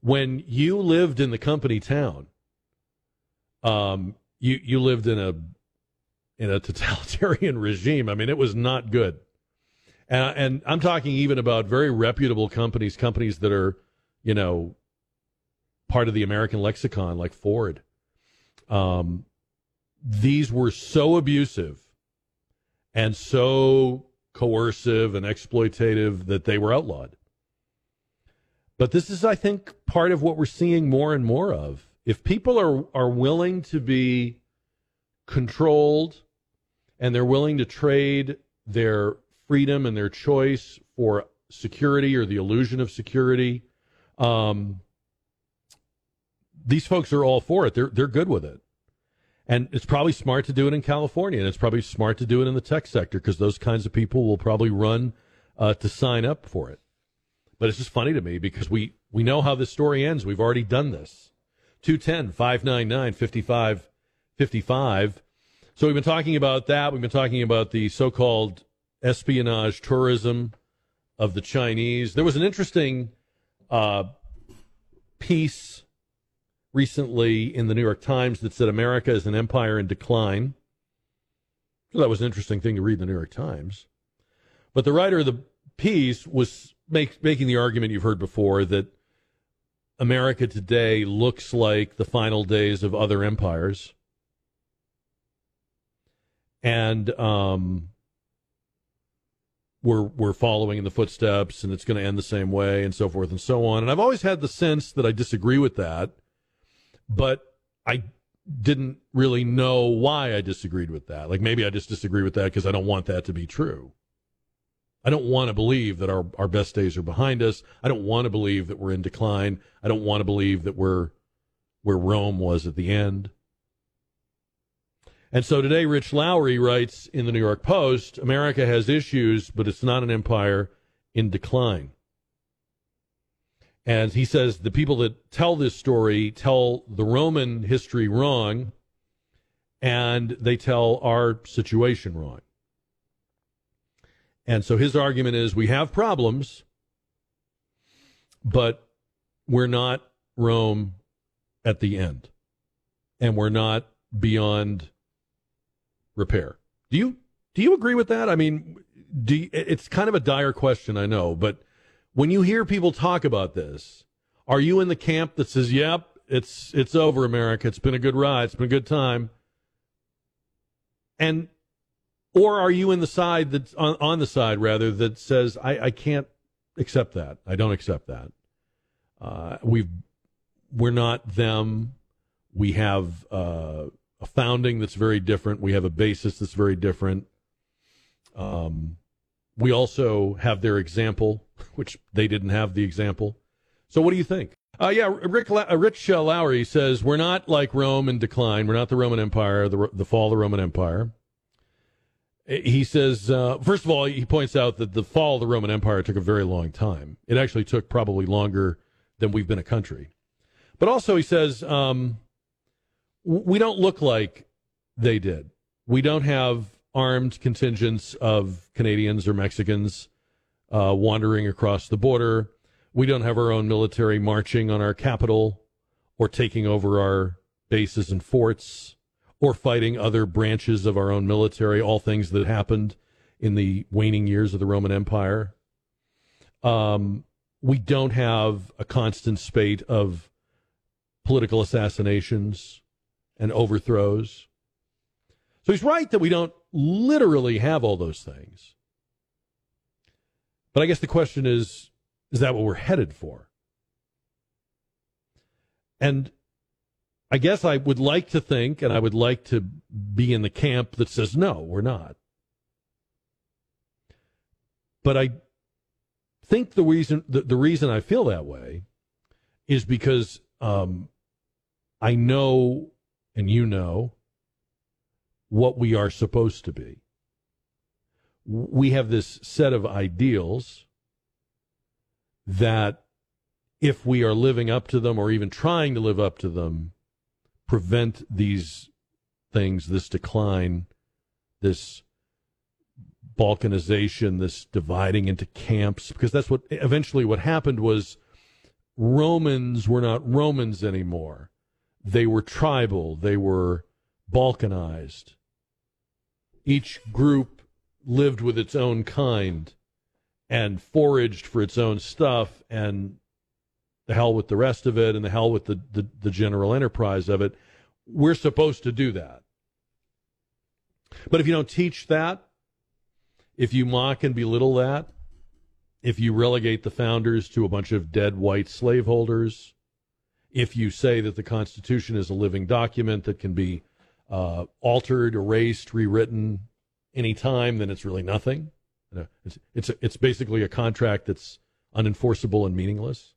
When you lived in the company town, um, you you lived in a in a totalitarian (laughs) regime. I mean, it was not good. And, and I'm talking even about very reputable companies, companies that are, you know, part of the American lexicon, like Ford. Um, these were so abusive and so coercive and exploitative that they were outlawed. But this is, I think, part of what we're seeing more and more of. If people are, are willing to be controlled and they're willing to trade their freedom and their choice for security or the illusion of security, um, these folks are all for it. They're they're good with it. And it's probably smart to do it in California, and it's probably smart to do it in the tech sector because those kinds of people will probably run uh, to sign up for it. But it's just funny to me because we, we know how this story ends. We've already done this. 210 599 5555. So we've been talking about that. We've been talking about the so called espionage tourism of the Chinese. There was an interesting uh, piece recently in the New York Times that said America is an empire in decline. So that was an interesting thing to read in the New York Times. But the writer of the piece was make, making the argument you've heard before that America today looks like the final days of other empires. And um, we're we're following in the footsteps and it's going to end the same way and so forth and so on. And I've always had the sense that I disagree with that but I didn't really know why I disagreed with that. Like maybe I just disagree with that because I don't want that to be true. I don't want to believe that our, our best days are behind us. I don't want to believe that we're in decline. I don't want to believe that we're where Rome was at the end. And so today, Rich Lowry writes in the New York Post America has issues, but it's not an empire in decline. And he says the people that tell this story tell the Roman history wrong and they tell our situation wrong. And so his argument is we have problems, but we're not Rome at the end. And we're not beyond repair. Do you do you agree with that? I mean, you, it's kind of a dire question, I know, but when you hear people talk about this, are you in the camp that says, "Yep, it's it's over, America. It's been a good ride. It's been a good time," and or are you in the side that's on, on the side rather that says, "I, I can't accept that. I don't accept that. Uh, we've we're not them. We have uh, a founding that's very different. We have a basis that's very different. Um, we also have their example, (laughs) which they didn't have the example. So, what do you think? Uh, yeah, Rick, uh, Rich uh, Lowry says we're not like Rome in decline. We're not the Roman Empire, the, the fall of the Roman Empire. He says, uh, first of all, he points out that the fall of the Roman Empire took a very long time. It actually took probably longer than we've been a country. But also, he says, um, we don't look like they did. We don't have armed contingents of Canadians or Mexicans uh, wandering across the border. We don't have our own military marching on our capital or taking over our bases and forts or fighting other branches of our own military, all things that happened in the waning years of the Roman Empire. Um, we don't have a constant spate of political assassinations and overthrows. So he's right that we don't literally have all those things. But I guess the question is is that what we're headed for? And I guess I would like to think, and I would like to be in the camp that says, no, we're not. But I think the reason the, the reason I feel that way is because um, I know, and you know, what we are supposed to be. We have this set of ideals that, if we are living up to them or even trying to live up to them, prevent these things, this decline, this balkanization, this dividing into camps, because that's what eventually what happened was Romans were not Romans anymore. They were tribal, they were balkanized each group lived with its own kind and foraged for its own stuff and the hell with the rest of it and the hell with the, the, the general enterprise of it. We're supposed to do that. But if you don't teach that, if you mock and belittle that, if you relegate the founders to a bunch of dead white slaveholders, if you say that the Constitution is a living document that can be uh, altered, erased, rewritten anytime, then it's really nothing. It's it's it's basically a contract that's unenforceable and meaningless.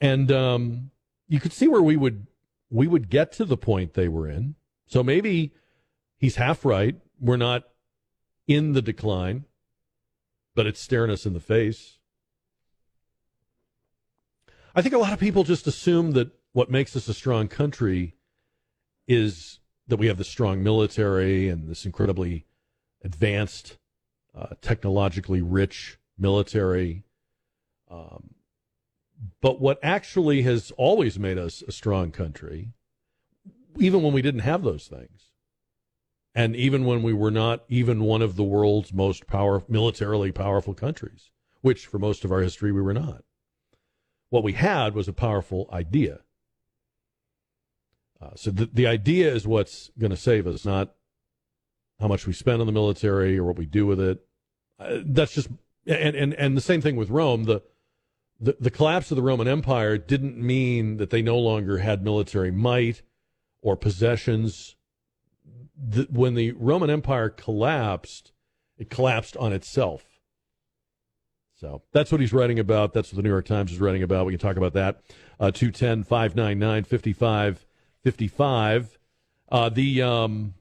And um, you could see where we would we would get to the point they were in. So maybe he's half right. We're not in the decline, but it's staring us in the face. I think a lot of people just assume that what makes us a strong country is that we have this strong military and this incredibly advanced, uh, technologically rich military. Um, but what actually has always made us a strong country, even when we didn't have those things, and even when we were not even one of the world's most power, militarily powerful countries, which for most of our history we were not. What we had was a powerful idea. Uh, so the, the idea is what's going to save us, not how much we spend on the military or what we do with it. Uh, that's just and, and and the same thing with Rome. The, the the collapse of the Roman Empire didn't mean that they no longer had military might or possessions. The, when the Roman Empire collapsed, it collapsed on itself. So that's what he's writing about. That's what the New York Times is writing about. We can talk about that. Uh, 210 599 5555. Uh, the um,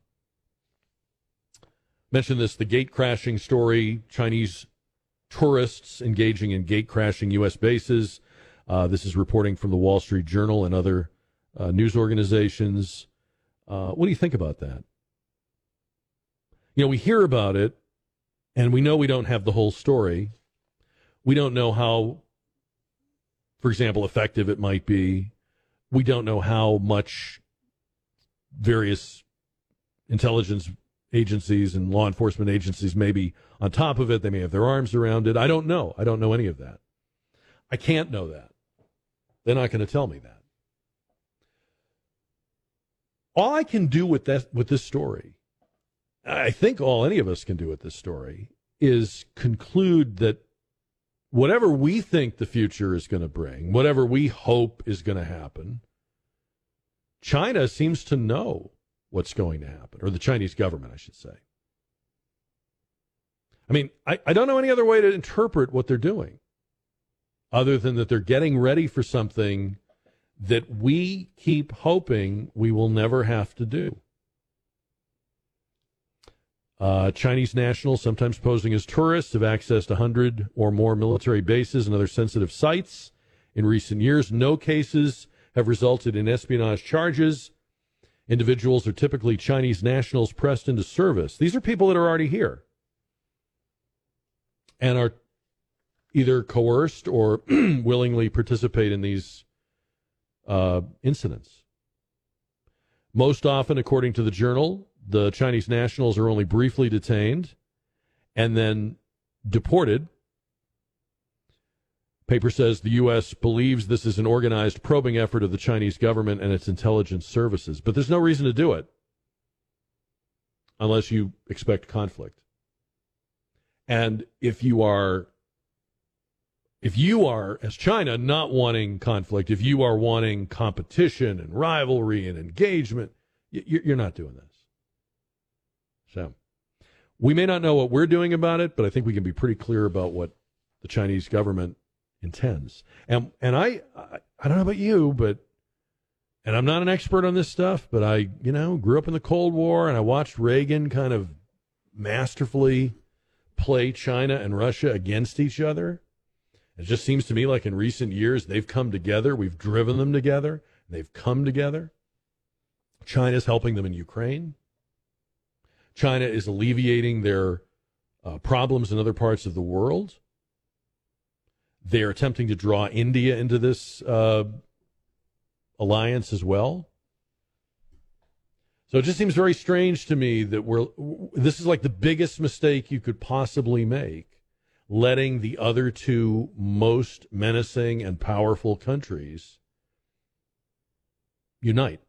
mentioned this the gate crashing story. Chinese tourists engaging in gate crashing U.S. bases. Uh, this is reporting from the Wall Street Journal and other uh, news organizations. Uh, what do you think about that? You know, we hear about it, and we know we don't have the whole story. We don't know how, for example, effective it might be. We don't know how much various intelligence agencies and law enforcement agencies may be on top of it. They may have their arms around it. I don't know. I don't know any of that. I can't know that. They're not going to tell me that. All I can do with that with this story, I think all any of us can do with this story is conclude that whatever we think the future is going to bring, whatever we hope is going to happen, China seems to know what's going to happen, or the Chinese government, I should say. I mean, I, I don't know any other way to interpret what they're doing other than that they're getting ready for something that we keep hoping we will never have to do. Uh, Chinese nationals, sometimes posing as tourists, have accessed 100 or more military bases and other sensitive sites in recent years. No cases have resulted in espionage charges. Individuals are typically Chinese nationals pressed into service. These are people that are already here and are either coerced or (clears throat) willingly participate in these uh, incidents. Most often, according to the journal, the Chinese nationals are only briefly detained and then deported. Paper says the U.S. believes this is an organized probing effort of the Chinese government and its intelligence services, but there's no reason to do it unless you expect conflict. And if you are if you are, as China, not wanting conflict, if you are wanting competition and rivalry and engagement, you're not doing this. So we may not know what we're doing about it, but I think we can be pretty clear about what the Chinese government intends. And and I I, I don't know about you, but and I'm not an expert on this stuff, but I, you know, grew up in the Cold War and I watched Reagan kind of masterfully play China and Russia against each other. It just seems to me like in recent years they've come together. We've driven them together. They've come together. China's helping them in Ukraine. China is alleviating their uh, problems in other parts of the world. They're attempting to draw India into this uh, alliance as well. So it just seems very strange to me that we're this is like the biggest mistake you could possibly make letting the other two most menacing and powerful countries unite.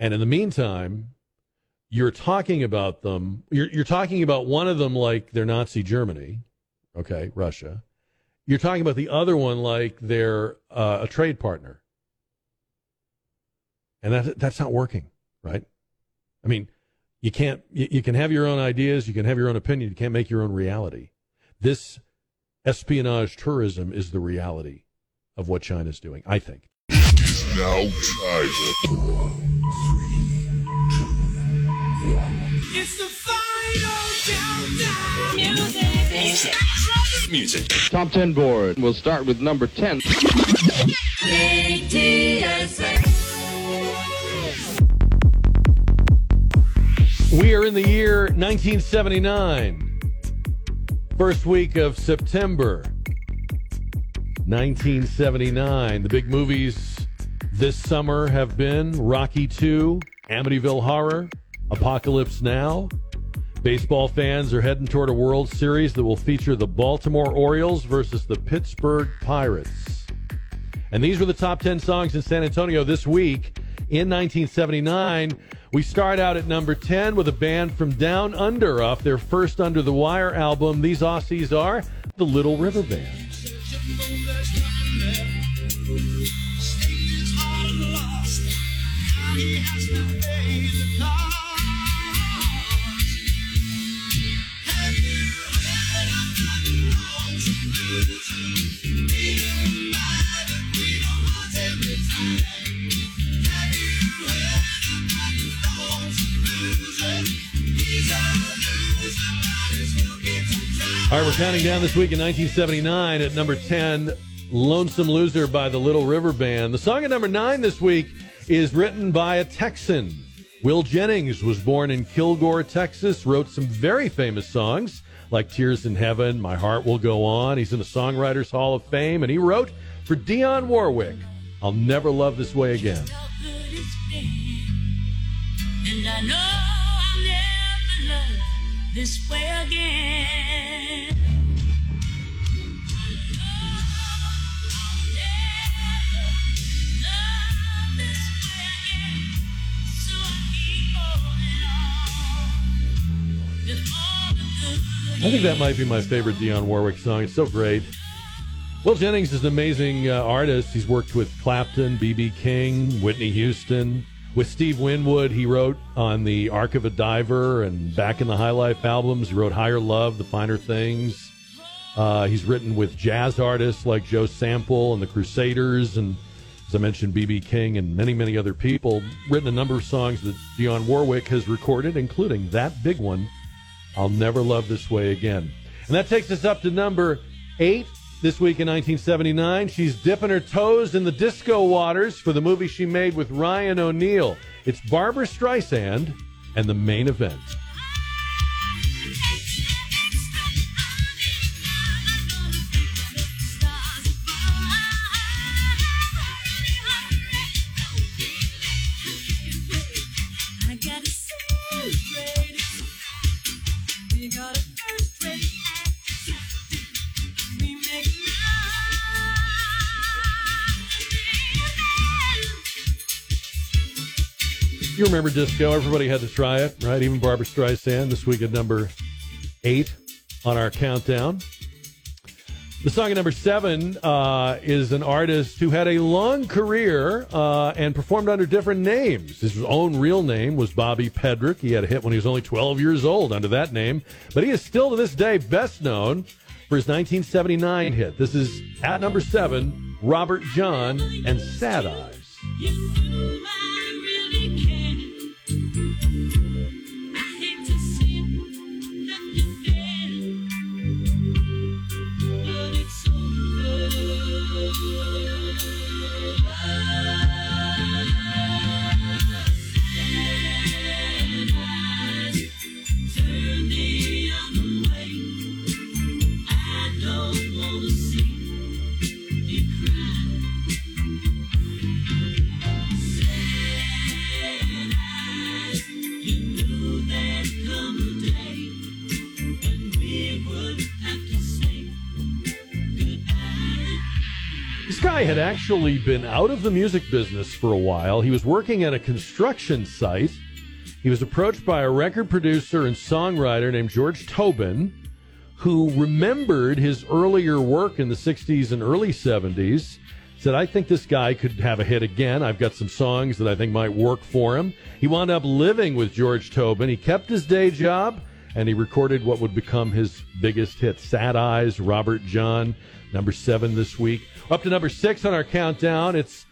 And in the meantime, you're talking about them, you're, you're talking about one of them like they're Nazi Germany, okay, Russia. You're talking about the other one like they're uh, a trade partner. And that, that's not working, right? I mean, you can't you, you can have your own ideas you can have your own opinion you can't make your own reality this espionage tourism is the reality of what China's doing. I think. Now time. It's the final countdown. Music. Music. Music. Top 10 board. We'll start with number 10. We are in the year 1979. First week of September 1979. The big movies this summer have been Rocky II, Amityville Horror, Apocalypse Now. Baseball fans are heading toward a World Series that will feature the Baltimore Orioles versus the Pittsburgh Pirates. And these were the top 10 songs in San Antonio this week. In 1979, we start out at number 10 with a band from Down Under off their first Under the Wire album. These Aussies are the Little River Band. All right, we're counting down this week in 1979 at number 10, Lonesome Loser by the Little River Band. The song at number 9 this week is written by a Texan. Will Jennings was born in Kilgore, Texas, wrote some very famous songs like Tears in Heaven, My Heart Will Go On. He's in the Songwriters Hall of Fame, and he wrote for Dionne Warwick, I'll Never Love This Way Again. This way again. I think that might be my favorite Dionne Warwick song. It's so great. Will Jennings is an amazing uh, artist. He's worked with Clapton, B.B. King, Whitney Houston. With Steve Winwood, he wrote on the Arc of a Diver and Back in the High Life albums. He wrote Higher Love, The Finer Things. Uh, he's written with jazz artists like Joe Sample and the Crusaders, and as I mentioned, B.B. King and many, many other people. Written a number of songs that Dionne Warwick has recorded, including that big one, I'll Never Love This Way Again. And that takes us up to number eight this week in 1979. She's dipping her toes in the disco waters for the movie she made with Ryan O'Neal. It's Barbra Streisand and the main event. Remember disco? Everybody had to try it, right? Even Barbra Streisand this week at number eight on our countdown. The song at number seven uh, is an artist who had a long career uh, and performed under different names. His own real name was Bobby Pedrick. He had a hit when he was only 12 years old under that name, but he is still to this day best known for his 1979 hit. This is at number seven, Robert John and Sad Eyes. Guy had actually been out of the music business for a while. He was working at a construction site. He was approached by a record producer and songwriter named George Tobin, who remembered his earlier work in the 60s and early 70s. Said, I think this guy could have a hit again. I've got some songs that I think might work for him. He wound up living with George Tobin. He kept his day job and he recorded what would become his biggest hit, Sad Eyes, Robert John, number seven this week. Up to number six on our countdown, it's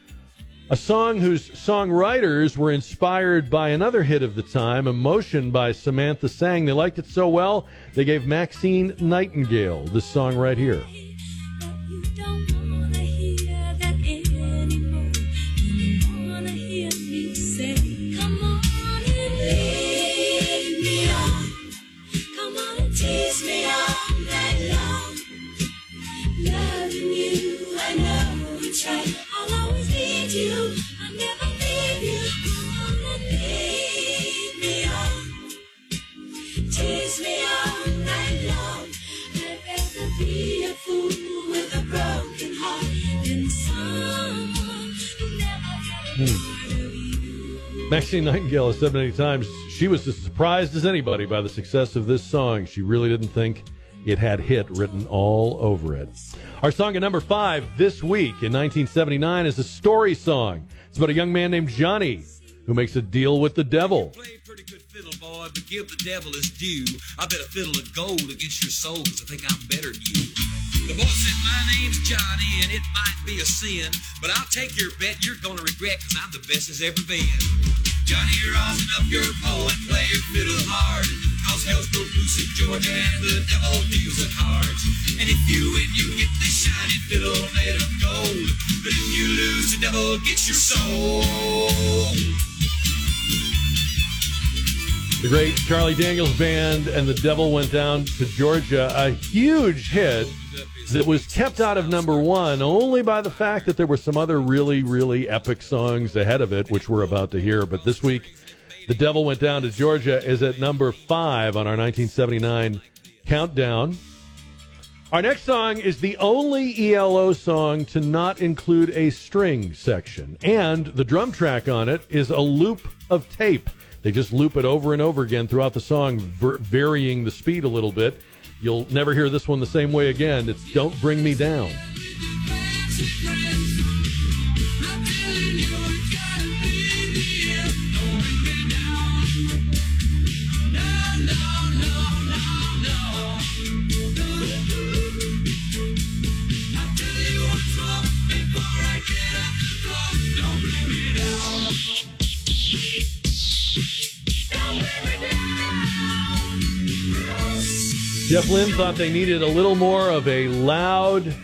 a song whose songwriters were inspired by another hit of the time, Emotion by Samantha Sang. They liked it so well, they gave Maxine Nightingale this song right here. It's right. I'll always need you. I'll never leave you. Come on and lead me on. Tease me all night long. I'd rather be a fool with a broken heart than someone who never hmm. got a Maxine Nightingale has said many times she was as surprised as anybody by the success of this song. She really didn't think it had hit written all over it. Our song at number five this week in 1979 is a story song. It's about a young man named Johnny who makes a deal with the devil. Play pretty good fiddle, boy, but give the devil his due. I bet a fiddle of gold against your soul, cause I think I'm better than you. The boy said, My name's Johnny, and it might be a sin, but I'll take your bet you're gonna regret, cause I'm the best as ever been. Johnny, rosin up your bow and play your fiddle hard. Hell's broke loose in Georgia and the devil deals the cards. And if you win, you get shiny fiddle made of gold. But if you lose, the devil gets your soul. The great Charlie Daniels Band and the Devil Went Down to Georgia, a huge hit that was kept out of number one only by the fact that there were some other really, really epic songs ahead of it, which we're about to hear. But this week, The Devil Went Down to Georgia is at number five on our 1979 countdown. Our next song is the only ELO song to not include a string section, and the drum track on it is a loop of tape. They just loop it over and over again throughout the song, ver- varying the speed a little bit. You'll never hear this one the same way again. It's Don't Bring Me Down. Jeff Lynne thought they needed a little more of a loud,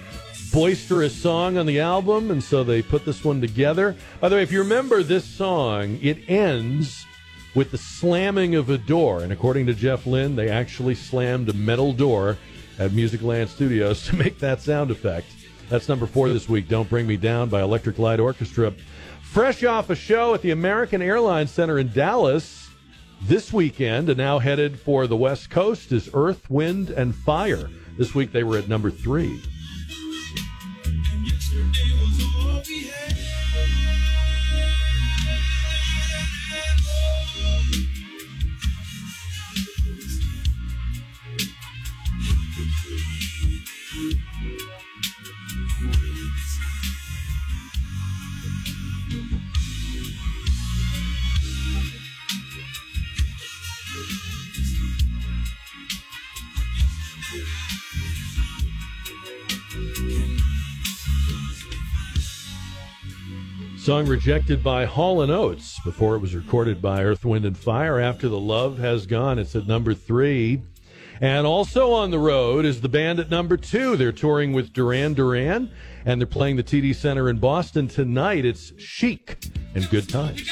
boisterous song on the album, and so they put this one together. By the way, if you remember this song, it ends with the slamming of a door, and according to Jeff Lynne, they actually slammed a metal door at Musicland Studios (laughs) to make that sound effect. That's number four this week. Don't Bring Me Down by Electric Light Orchestra. Fresh off a show at the American Airlines Center in Dallas this weekend, and now headed for the West Coast, is Earth, Wind, and Fire. This week they were at number three. Song rejected by Hall and Oates before it was recorded by Earth, Wind, and Fire. After the Love Has Gone, it's at number three. And also on the road is the band at number two. They're touring with Duran Duran, and they're playing the TD Center in Boston tonight. It's Chic and Good Times.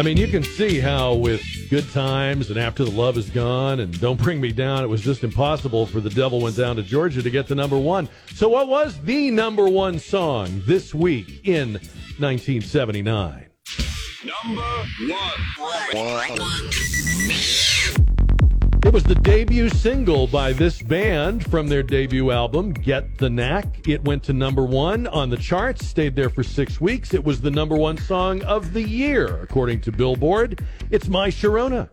I mean, you can see how with Good Times and After the Love Is Gone and Don't Bring Me Down, it was just impossible for The Devil Went Down to Georgia to get to number one. So, what was the number one song this week in 1979? Number one. It was the debut single by this band from their debut album, Get the Knack. It went to number one on the charts, stayed there for six weeks. It was the number one song of the year, according to Billboard. It's My Sharona.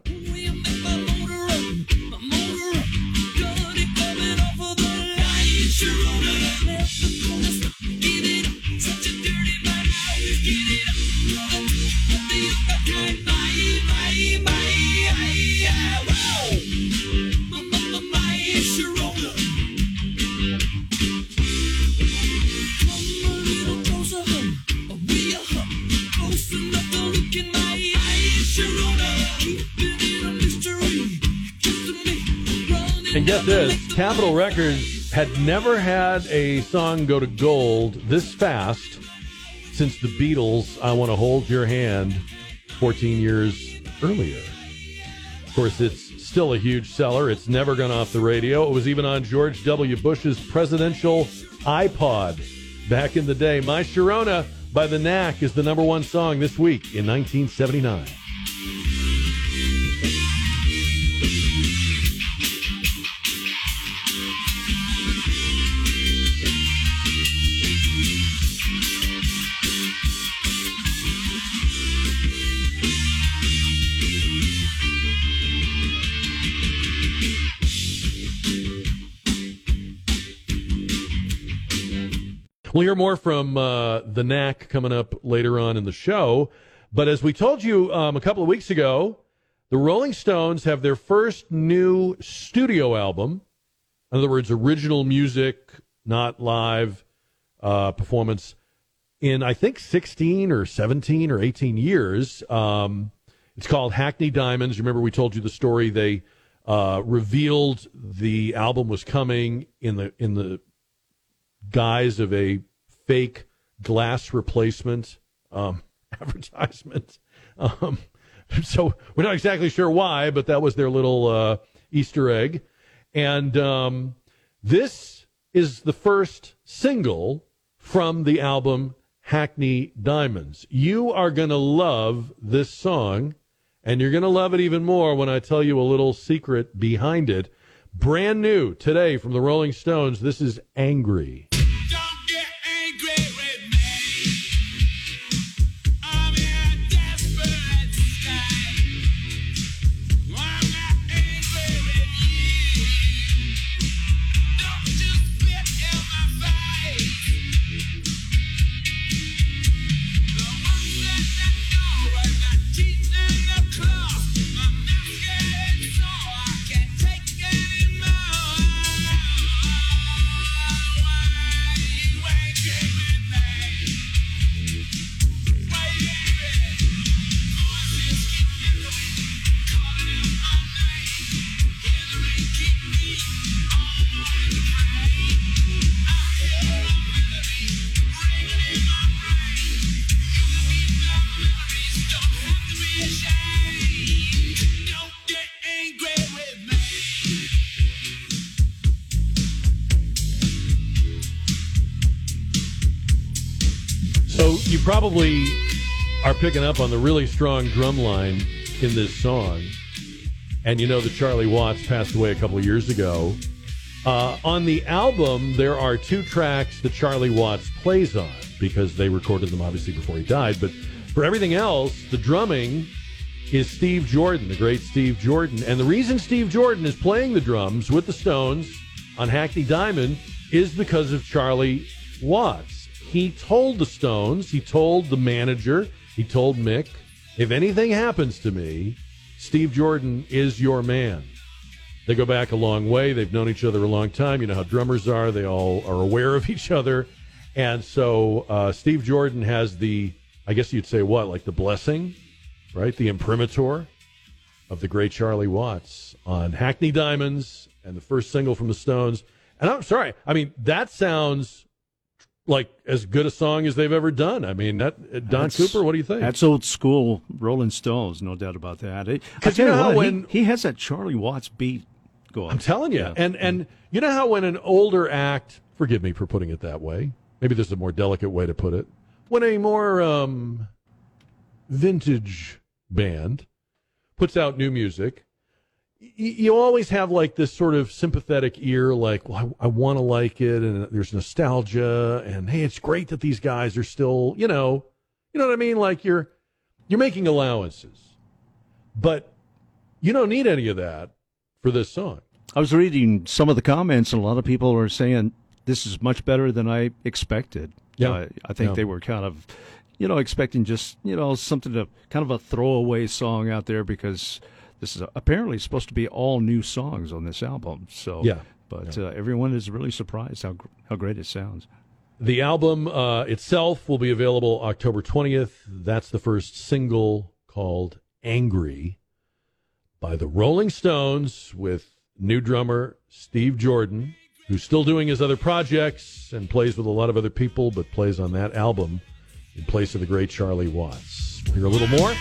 And get this Capitol Records had never had a song go to gold this fast since the Beatles' I Want to Hold Your Hand 14 years earlier. Of course, it's still a huge seller. It's never gone off the radio. It was even on George W. Bush's presidential iPod back in the day. My Sharona by The Knack is the number one song this week in 1979. We'll hear more from uh, the Knack coming up later on in the show. But as we told you um, a couple of weeks ago, the Rolling Stones have their first new studio album. In other words, original music, not live uh, performance, in I think 16 or 17 or 18 years. Um, it's called Hackney Diamonds. Remember, we told you the story. They uh, revealed the album was coming in the in the guise of a fake glass replacement um, (laughs) advertisement. Um, so we're not exactly sure why, but that was their little uh, Easter egg. And um, this is the first single from the album Hackney Diamonds. You are going to love this song, and you're going to love it even more when I tell you a little secret behind it. Brand new today from the Rolling Stones. This is Angry. Picking up on the really strong drum line in this song. And you know that Charlie Watts passed away a couple years ago. Uh, on the album, there are two tracks that Charlie Watts plays on because they recorded them obviously before he died. But for everything else, the drumming is Steve Jordan, the great Steve Jordan. And the reason Steve Jordan is playing the drums with the Stones on Hackney Diamond is because of Charlie Watts. He told the Stones, he told the manager, he told Mick, if anything happens to me, Steve Jordan is your man. They go back a long way. They've known each other a long time. You know how drummers are. They all are aware of (laughs) each other. And so uh, Steve Jordan has the, I guess you'd say what, like the blessing, right? The imprimatur of the great Charlie Watts on Hackney Diamonds and the first single from the Stones. And I'm sorry, I mean, that sounds like as good a song as they've ever done. I mean, that Don That's- Cooper, what do you think? That's old school Rolling Stones, no doubt about that. I 'Cause tell you know how when- he, he has that Charlie Watts beat going. I'm telling you. And and you know how when an older act, forgive me for putting it that way. Maybe there's a more delicate way to put it. When a more um, vintage band puts out new music, you always have like this sort of sympathetic ear, like, well, I, I want to like it, and there's nostalgia, and hey, it's great that these guys are still, you know, you know what I mean? Like you're you're making allowances, but you don't need any of that for this song. I was reading some of the comments, and a lot of people are saying this is much better than I expected. Yeah. Uh, I think Yeah. they were kind of, you know, expecting just you know something to kind of a throwaway song out there because this is apparently supposed to be all new songs on this album. So Yeah. but Uh, everyone is really surprised how how great it sounds. The album uh, itself will be available October 20th. That's the first single called Angry by the Rolling Stones with new drummer Steve Jordan, who's still doing his other projects and plays with a lot of other people, but plays on that album in place of the great Charlie Watts. Hear a little more.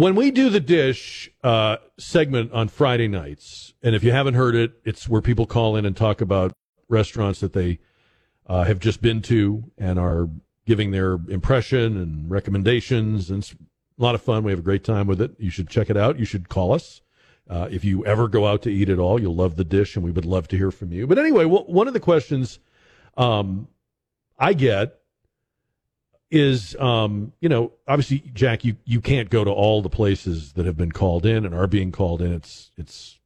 When we do the dish uh, segment on Friday nights, and if you haven't heard it, it's where people call in and talk about restaurants that they uh, have just been to and are giving their impression and recommendations. And it's a lot of fun. We have a great time with it. You should check it out. You should call us. Uh, if you ever go out to eat at all, you'll love the dish, and we would love to hear from you. But anyway, w- one of the questions um, I get is um, you know obviously Jack you you can't go to all the places that have been called in and are being called in. It's it's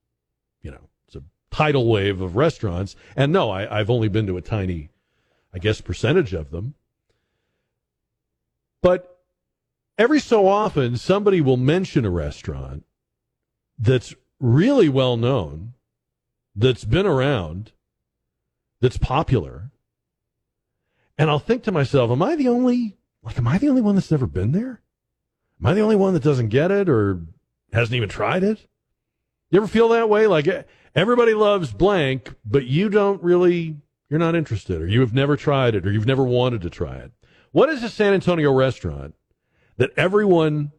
you know it's a tidal wave of restaurants. And no I, I've only been to a tiny I guess percentage of them. But every so often somebody will mention a restaurant that's really well known that's been around that's popular and I'll think to myself, am I the only like am I the only one that's never been there? Am I the only one that doesn't get it or hasn't even tried it? You ever feel that way? Like everybody loves blank, but you don't really you're not interested or you have never tried it or you've never wanted to try it. What is a San Antonio restaurant that everyone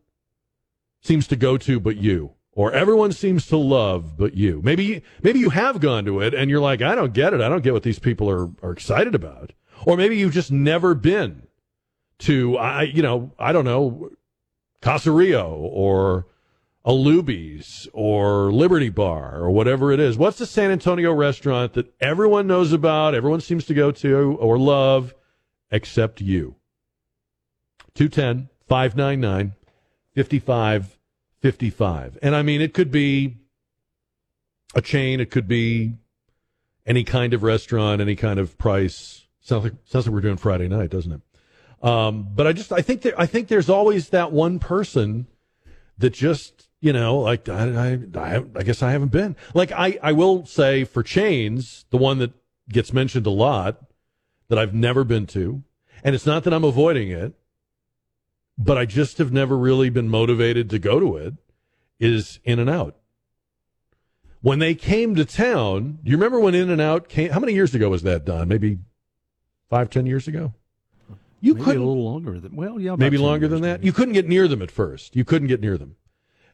seems to go to but you? Or everyone seems to love but you. Maybe maybe you have gone to it and you're like, I don't get it. I don't get what these people are, are excited about. Or maybe you've just never been to I you know, I don't know, Casa Rio or Alubi's or Liberty Bar or whatever it is. What's the San Antonio restaurant that everyone knows about, everyone seems to go to or love except you? 210 599 5555. And I mean, it could be a chain, it could be any kind of restaurant, any kind of price. Sounds like, sounds like we're doing Friday night, doesn't it? Um, but I just, I think there, I think there's always that one person that just, you know, like, I, I, I, I guess I haven't been. Like, I, I will say for chains, the one that gets mentioned a lot that I've never been to, and it's not that I'm avoiding it, but I just have never really been motivated to go to it, is In and Out. When they came to town, you remember when In and Out came? How many years ago was that done? Maybe five, ten years ago? You Maybe couldn't a little longer than well, yeah, maybe longer than that. You couldn't get near them at first. You couldn't get near them.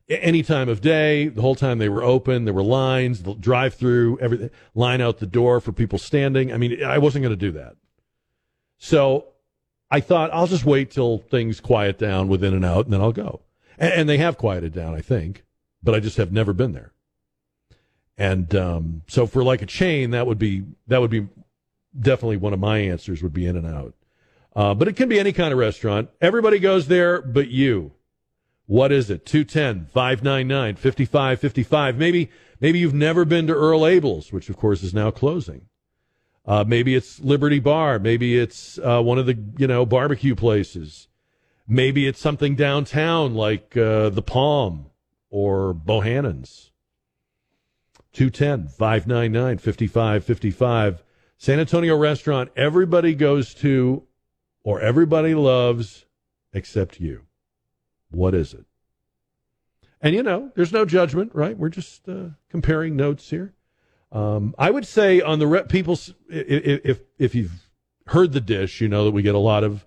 Any time of day, the whole time they were open, there were lines, the drive through, everything, line out the door for people standing. I mean, I wasn't going to do that. So I thought I'll just wait till things quiet down with In and Out, and then I'll go. And, and they have quieted down, I think, but I just have never been there. And um, so for like a chain, that would be that would be definitely one of my answers would be In and Out. Uh, but it can be any kind of restaurant. Everybody goes there but you. What is it? 210 599 5555. Maybe, maybe you've never been to Earl Abel's, which of course is now closing. Uh, maybe it's Liberty Bar. Maybe it's uh, one of the, you know, barbecue places. Maybe it's something downtown like uh, the Palm or Bohanan's. 210 599 5555. San Antonio restaurant everybody goes to or everybody loves except you. What is it? And you know, there's no judgment, right? We're just uh, comparing notes here. Um, I would say on the re- people's if, if if you've heard the dish, you know that we get a lot of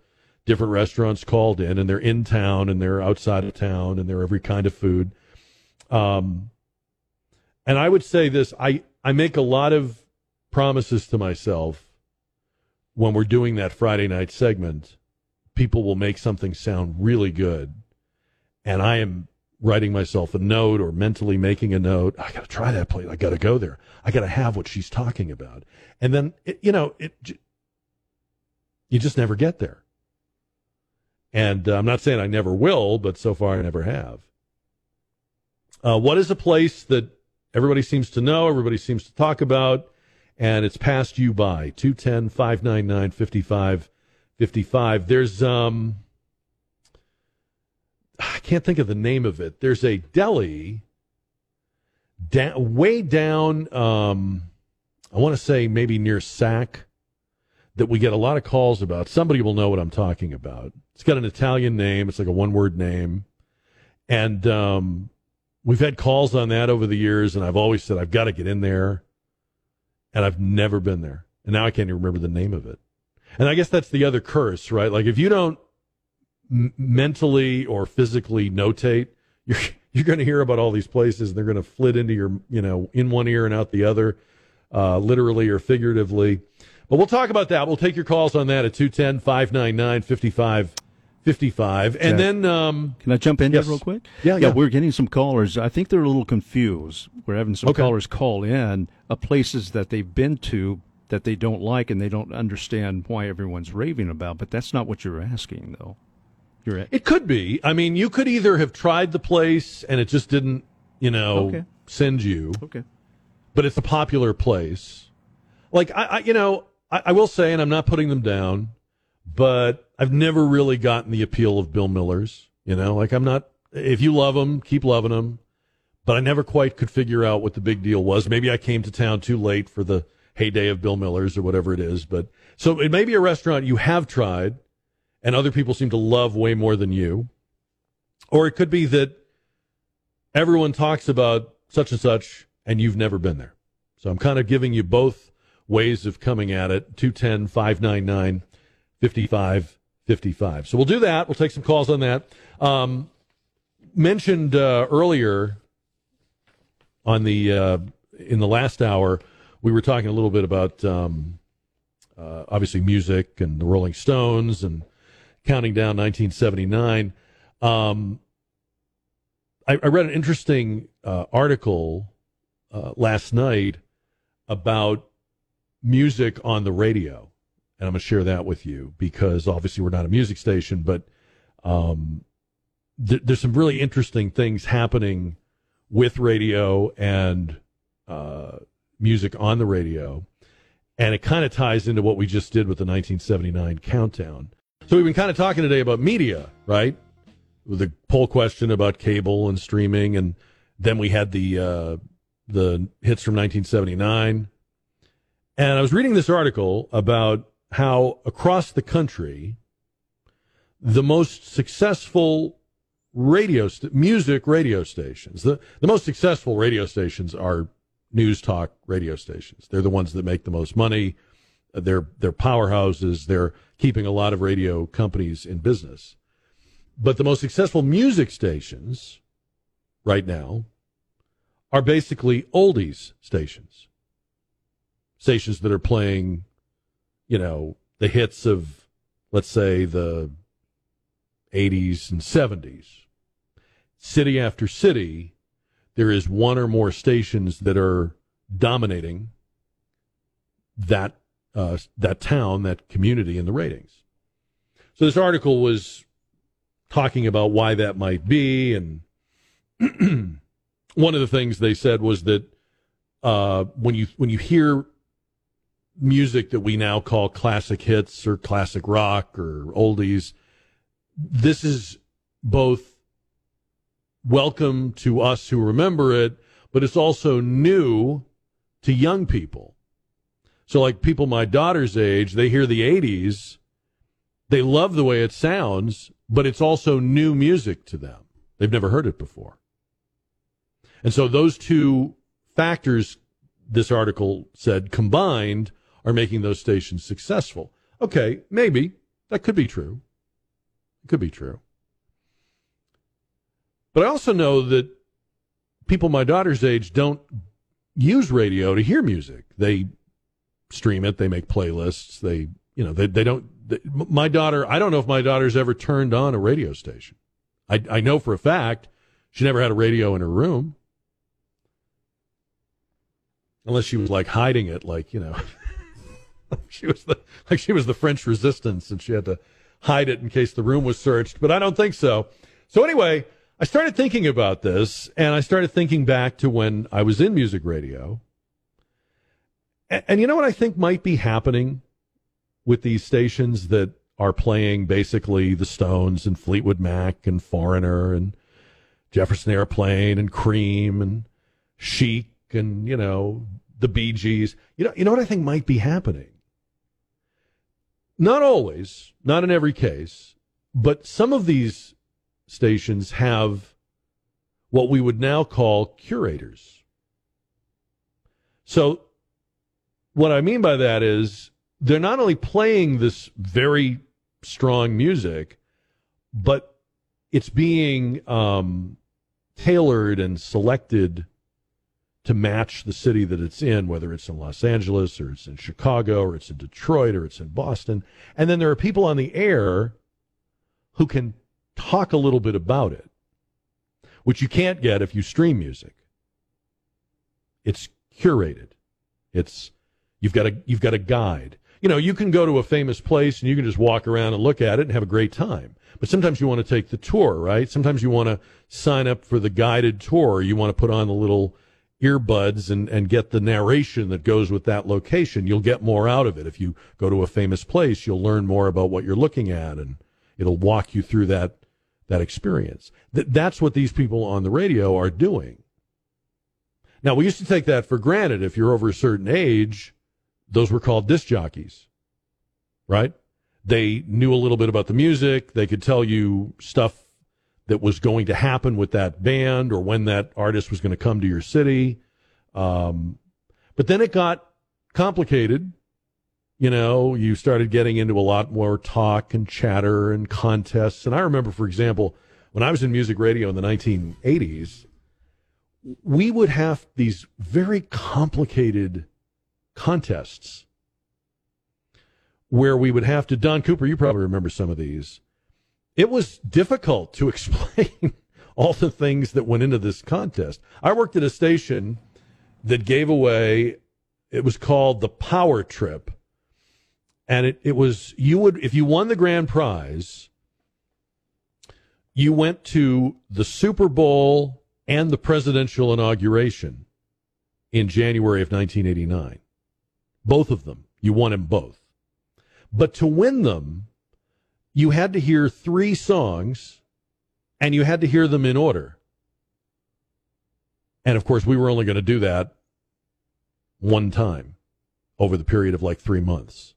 different restaurants called in, and they're in town and they're outside of town, and they're every kind of food. Um, and I would say this: I I make a lot of promises to myself when we're doing that Friday night segment. People will make something sound really good, and I am writing myself a note or mentally making a note. I got to try that place. I got to go there. I got to have what she's talking about. And then, it, you know, it, you just never get there. And uh, I'm not saying I never will, but so far I never have. Uh, what is a place that everybody seems to know, everybody seems to talk about, and it's passed you by? 210 599 5555. There's, um, I can't think of the name of it. There's a deli down, way down, um, I want to say maybe near Sac, that we get a lot of calls about. Somebody will know what I'm talking about. It's got an Italian name. It's like a one word name. And um, we've had calls on that over the years, and I've always said, I've got to get in there. And I've never been there. And now I can't even remember the name of it. And I guess that's the other curse, right? Like if you don't m- mentally or physically notate, (laughs) you're you're going to hear about all these places, and they're going to flit into your, you know, in one ear and out the other, uh, literally or figuratively. But we'll talk about that. We'll take your calls on that at 210 599 5555. And then, um, Can I jump in yes. here real quick? Yeah, yeah. We're getting some callers. I think they're a little confused. We're having some Okay. callers call in of places that they've been to that they don't like and they don't understand why everyone's raving about. But that's not what you're asking, though. You're at, It could be. I mean, you could either have tried the place and it just didn't, you know, Okay. send you, okay. but it's a popular place. Like I, I you know, I, I will say, and I'm not putting them down, but I've never really gotten the appeal of Bill Miller's. You know, like I'm not. If you love them, keep loving them. But I never quite could figure out what the big deal was. Maybe I came to town too late for the heyday of Bill Miller's or whatever it is. But so it may be a restaurant you have tried, and other people seem to love way more than you. Or it could be that everyone talks about such and such, and you've never been there. So I'm kind of giving you both ways of coming at it 210 599 5555. So we'll do that. We'll take some calls on that. Um, mentioned uh, earlier on the uh, in the last hour, we were talking a little bit about um, uh, obviously music and the Rolling Stones and counting down 1979. Um, I, I read an interesting uh, article uh, last night about music on the radio, and I'm going to share that with you because obviously we're not a music station, but um, th- there's some really interesting things happening with radio and uh, music on the radio, and it kind of ties into what we just did with the 1979 countdown. So we've been kind of talking today about media, right? The poll question about cable and streaming, and then we had the uh, the hits from 1979. And I was reading this article about how across the country, the most successful radio st- music radio stations, the, the most successful radio stations are news talk radio stations. They're the ones that make the most money. They're they're powerhouses. They're keeping a lot of radio companies in business. But the most successful music stations right now are basically oldies stations. Stations that are playing, you know, the hits of, let's say, the 80s and 70s. City after city, there is one or more stations that are dominating that uh, that town, that community in the ratings. So this article was talking about why that might be, and (clears throat) one of the things they said was that uh, when you when you hear music that we now call classic hits or classic rock or oldies, this is both welcome to us who remember it, but it's also new to young people. So, like people my daughter's age, they hear the 80s, they love the way it sounds, but it's also new music to them. They've never heard it before. And so, those two factors, this article said, combined are making those stations successful. Okay, maybe that could be true. It could be true. But I also know that people my daughter's age don't use radio to hear music. They stream it, they make playlists, they, you know, they, they don't. They, my daughter, I don't know if my daughter's ever turned on a radio station. I, I know for a fact she never had a radio in her room. Unless she was like hiding it, like, you know, (laughs) (laughs) she was the, like she was the French resistance and she had to hide it in case the room was searched, but I don't think so. So anyway, I started thinking about this and I started thinking back to when I was in music radio. And, and you know what I think might be happening with these stations that are playing basically the Stones and Fleetwood Mac and Foreigner and Jefferson Airplane and Cream and Chic and, you know, the Bee Gees. You know, you know what I think might be happening? Not always, not in every case, but some of these stations have what we would now call curators. So, what I mean by that is they're not only playing this very strong music, but it's being um, tailored and selected to match the city that it's in, whether it's in Los Angeles or it's in Chicago or it's in Detroit or it's in Boston. And then there are people on the air who can talk a little bit about it, which you can't get if you stream music. It's curated. It's you've got a you've got a guide. You know, you can go to a famous place and you can just walk around and look at it and have a great time. But sometimes you want to take the tour, right? Sometimes you want to sign up for the guided tour. You want to put on the little earbuds and, and get the narration that goes with that location. You'll get more out of it. If you go to a famous place, you'll learn more about what you're looking at and it'll walk you through that that experience. Th- that's what these people on the radio are doing. Now, we used to take that for granted. If you're over a certain age, those were called disc jockeys, right? They knew a little bit about the music. They could tell you stuff that was going to happen with that band or when that artist was going to come to your city. Um, but then it got complicated. You know, you started getting into a lot more talk and chatter and contests. And I remember, for example, when I was in music radio in the 1980s, we would have these very complicated contests where we would have to, Don Cooper, you probably remember some of these. It was difficult to (laughs) explain all the things that went into this contest. I worked at a station that gave away, it was called the Power Trip. And it, it was, you would, if you won the grand prize, you went to the Super Bowl and the presidential inauguration in January of 1989. Both of them. You won them both. But to win them, you had to hear three songs and you had to hear them in order. And of course, we were only going to do that one time over the period of like three months.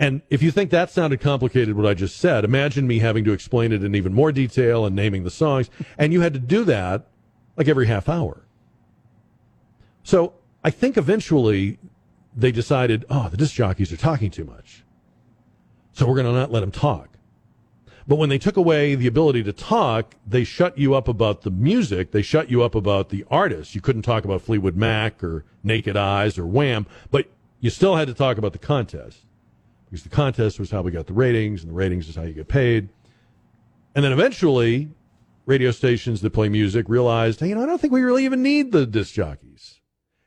And if you think that sounded complicated, what I just said, imagine me having to explain it in even more detail and naming the songs. And you had to do that like every half hour. So I think eventually they decided, oh, the disc jockeys are talking too much. So we're going to not let them talk. But when they took away the ability to talk, they shut you up about the music. They shut you up about the artists. You couldn't talk about Fleetwood Mac or Naked Eyes or Wham, but you still had to talk about the contest because the contest was how we got the ratings, and the ratings is how you get paid. And then eventually, radio stations that play music realized, hey, you know, I don't think we really even need the disc jockeys.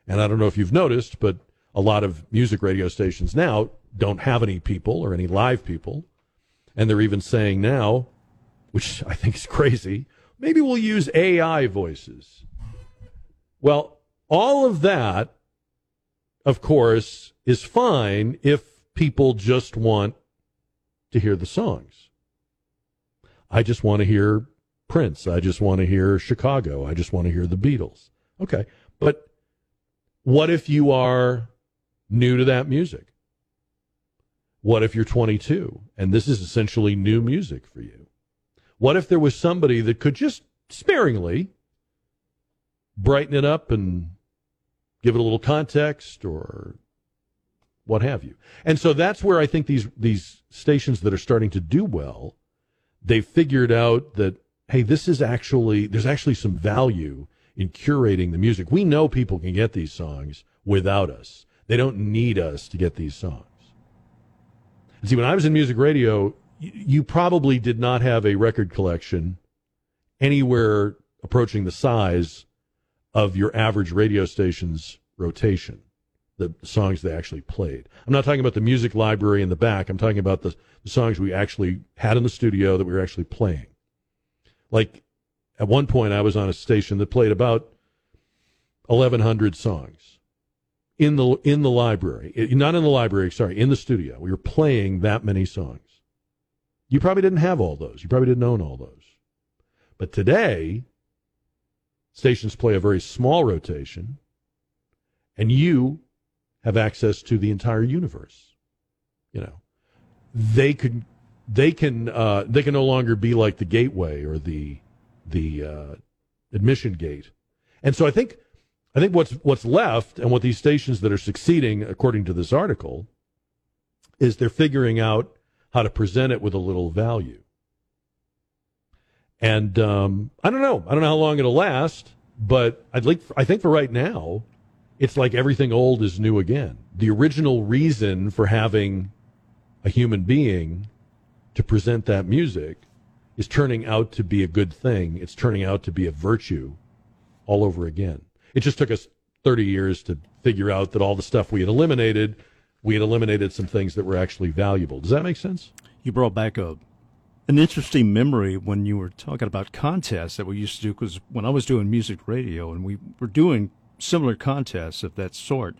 And I don't know if you've noticed, but a lot of music radio stations now don't have any people or any live people. And they're even saying now, which I think is crazy, maybe we'll use AI voices. Well, all of that, of course, is fine if people just want to hear the songs. I just want to hear Prince. I just want to hear Chicago. I just want to hear the Beatles. Okay. But what if you are new to that music? What if you're 22 and this is essentially new music for you? What if there was somebody that could just sparingly brighten it up and give it a little context or what have you? And so that's where I think these these stations that are starting to do well, they've figured out that hey, this is actually there's actually some value in curating the music. We know people can get these songs without us. They don't need us to get these songs. And see, when I was in music radio, you probably did not have a record collection anywhere approaching the size of your average radio station's rotation, the songs they actually played. I'm not talking about the music library in the back. I'm talking about the, the songs we actually had in the studio that we were actually playing. Like at one point, I was on a station that played about 1,100 songs in the in the library, It- not in the library. Sorry, in the studio. We were playing that many songs. You probably didn't have all those. You probably didn't own all those. But today, stations play a very small rotation, and you have access to the entire universe. You know, they could, they can, uh, they can no longer be like the gateway or the the uh, admission gate. And so I think, I think what's what's left, and what these stations that are succeeding, according to this article, is they're figuring out how to present it with a little value. And um, I don't know. I don't know how long it'll last, but I'd like. I think for right now, it's like everything old is new again. The original reason for having a human being to present that music is turning out to be a good thing. It's turning out to be a virtue all over again. It just took us 30 years to figure out that all the stuff we had eliminated, we had eliminated some things that were actually valuable. Does that make sense? You brought back a an interesting memory when you were talking about contests that we used to do because when I was doing music radio and we were doing similar contests of that sort,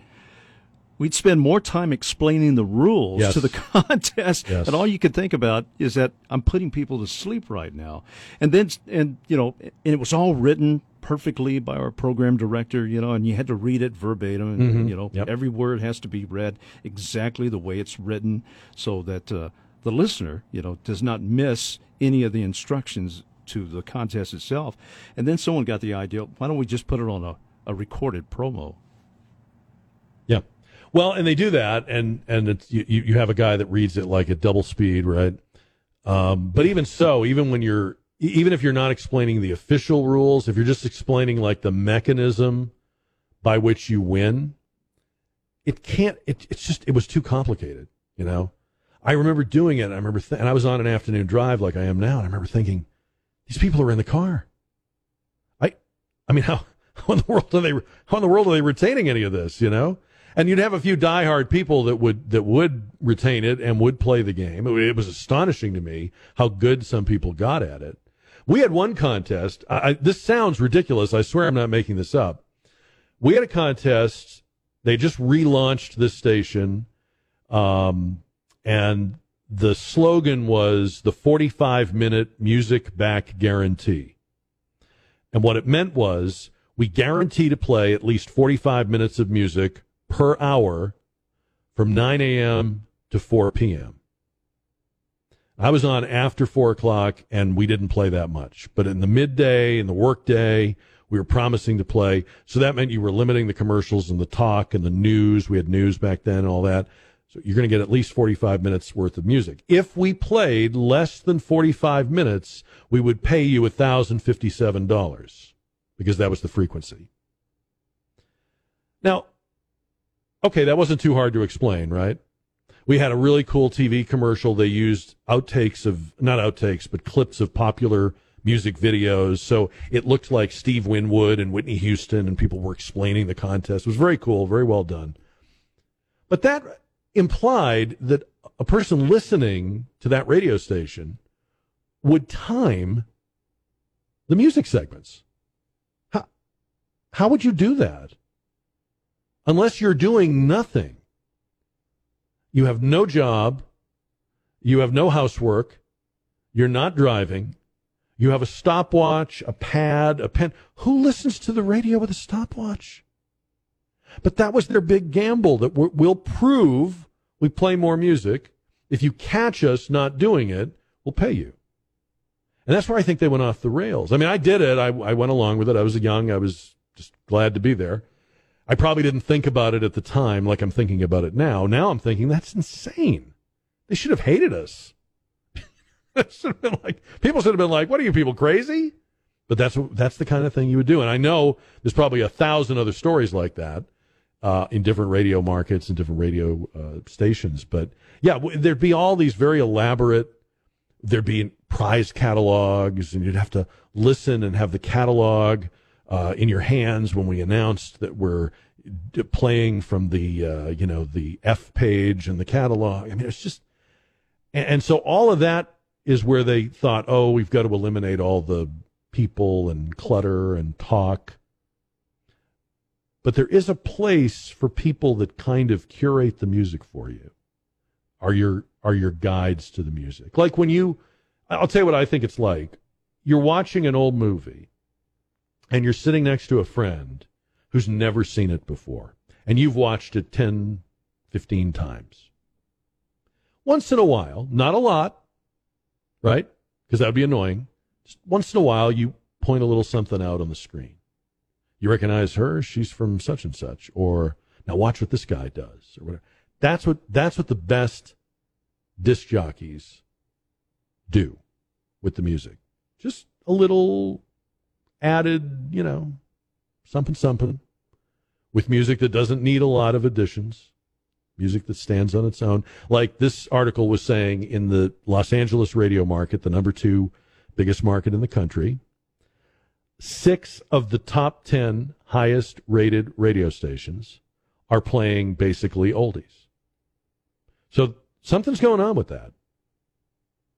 we'd spend more time explaining the rules Yes. to the (laughs) contest, Yes. and all you could think about is that I'm putting people to sleep right now, and then and you know, and it was all written perfectly by our program director, you know, and you had to read it verbatim, and Mhm. you know, Yep. every word has to be read exactly the way it's written, so that uh, the listener, you know, does not miss any of the instructions to the contest itself. And then someone got the idea: why don't we just put it on a, a recorded promo? Yeah. Well, and they do that, and and it's you, you have a guy that reads it like at double speed, right? Um, but even so, even when you're even if you're not explaining the official rules, if you're just explaining like the mechanism by which you win, it can't. It, it's just it was too complicated, you know. I remember doing it. I remember, th- and I was on an afternoon drive like I am now, and I remember thinking, these people are in the car. I, I mean, (laughs) how how in the world are they? How in the world are they retaining any of this? You know. And you'd have a few diehard people that would that would retain it and would play the game. It, it was astonishing to me how good some people got at it. We had one contest. I, this sounds ridiculous. I swear I'm not making this up. We had a contest. They just relaunched this station, um, and the slogan was the 45 minute music back guarantee. And what it meant was we guarantee to play at least 45 minutes of music per hour from 9 a.m. to 4 p.m. I was on after 4 o'clock and we didn't play that much. But in the midday, in the workday, we were promising to play. So that meant you were limiting the commercials and the talk and the news. We had news back then and all that. So you're going to get at least 45 minutes worth of music. If we played less than 45 minutes, we would pay you $1,057 because that was the frequency. Now, okay, that wasn't too hard to explain, right? We had a really cool TV commercial. They used outtakes of, not outtakes, but clips of popular music videos. So it looked like Steve Winwood and Whitney Houston, and people were explaining the contest. It was very cool, very well done. But that implied that a person listening to that radio station would time the music segments. How, how would you do that? Unless you're doing nothing. You have no job. You have no housework. You're not driving. You have a stopwatch, a pad, a pen. Who listens to the radio with a stopwatch? But that was their big gamble that we'll prove we play more music. If you catch us not doing it, we'll pay you. And that's where I think they went off the rails. I mean, I did it. I, I went along with it. I was young. I was just glad to be there. I probably didn't think about it at the time like I'm thinking about it now. Now I'm thinking that's insane. They should have hated us. (laughs) Should have been like people should have been like, "What are you people crazy?" But that's that's the kind of thing you would do. And I know there's probably a thousand other stories like that uh, in different radio markets and different radio uh, stations. But yeah, w- there'd be all these very elaborate. There'd be prize catalogs, and you'd have to listen and have the catalog uh, in your hands when we announced that we're d- playing from the uh, you know the F page and the catalog. I mean, it's just and, and so all of that is where they thought, oh, we've got to eliminate all the people and clutter and talk. But there is a place for people that kind of curate the music for you. Are your are your guides to the music. Like when you I'll tell you what I think it's like. You're watching an old movie and you're sitting next to a friend who's never seen it before and you've watched it 10 15 times. Once in a while, not a lot, right? Because that would be annoying. Just once in a while, you point a little something out on the screen. You recognize her; she's from such and such. Or now watch what this guy does, or whatever. That's what that's what the best disc jockeys do with the music. Just a little added, you know, something something with music that doesn't need a lot of additions music that stands on its own. Like this article was saying in the Los Angeles radio market, the number two biggest market in the country, six of the top 10 highest rated radio stations are playing basically oldies. So something's going on with that.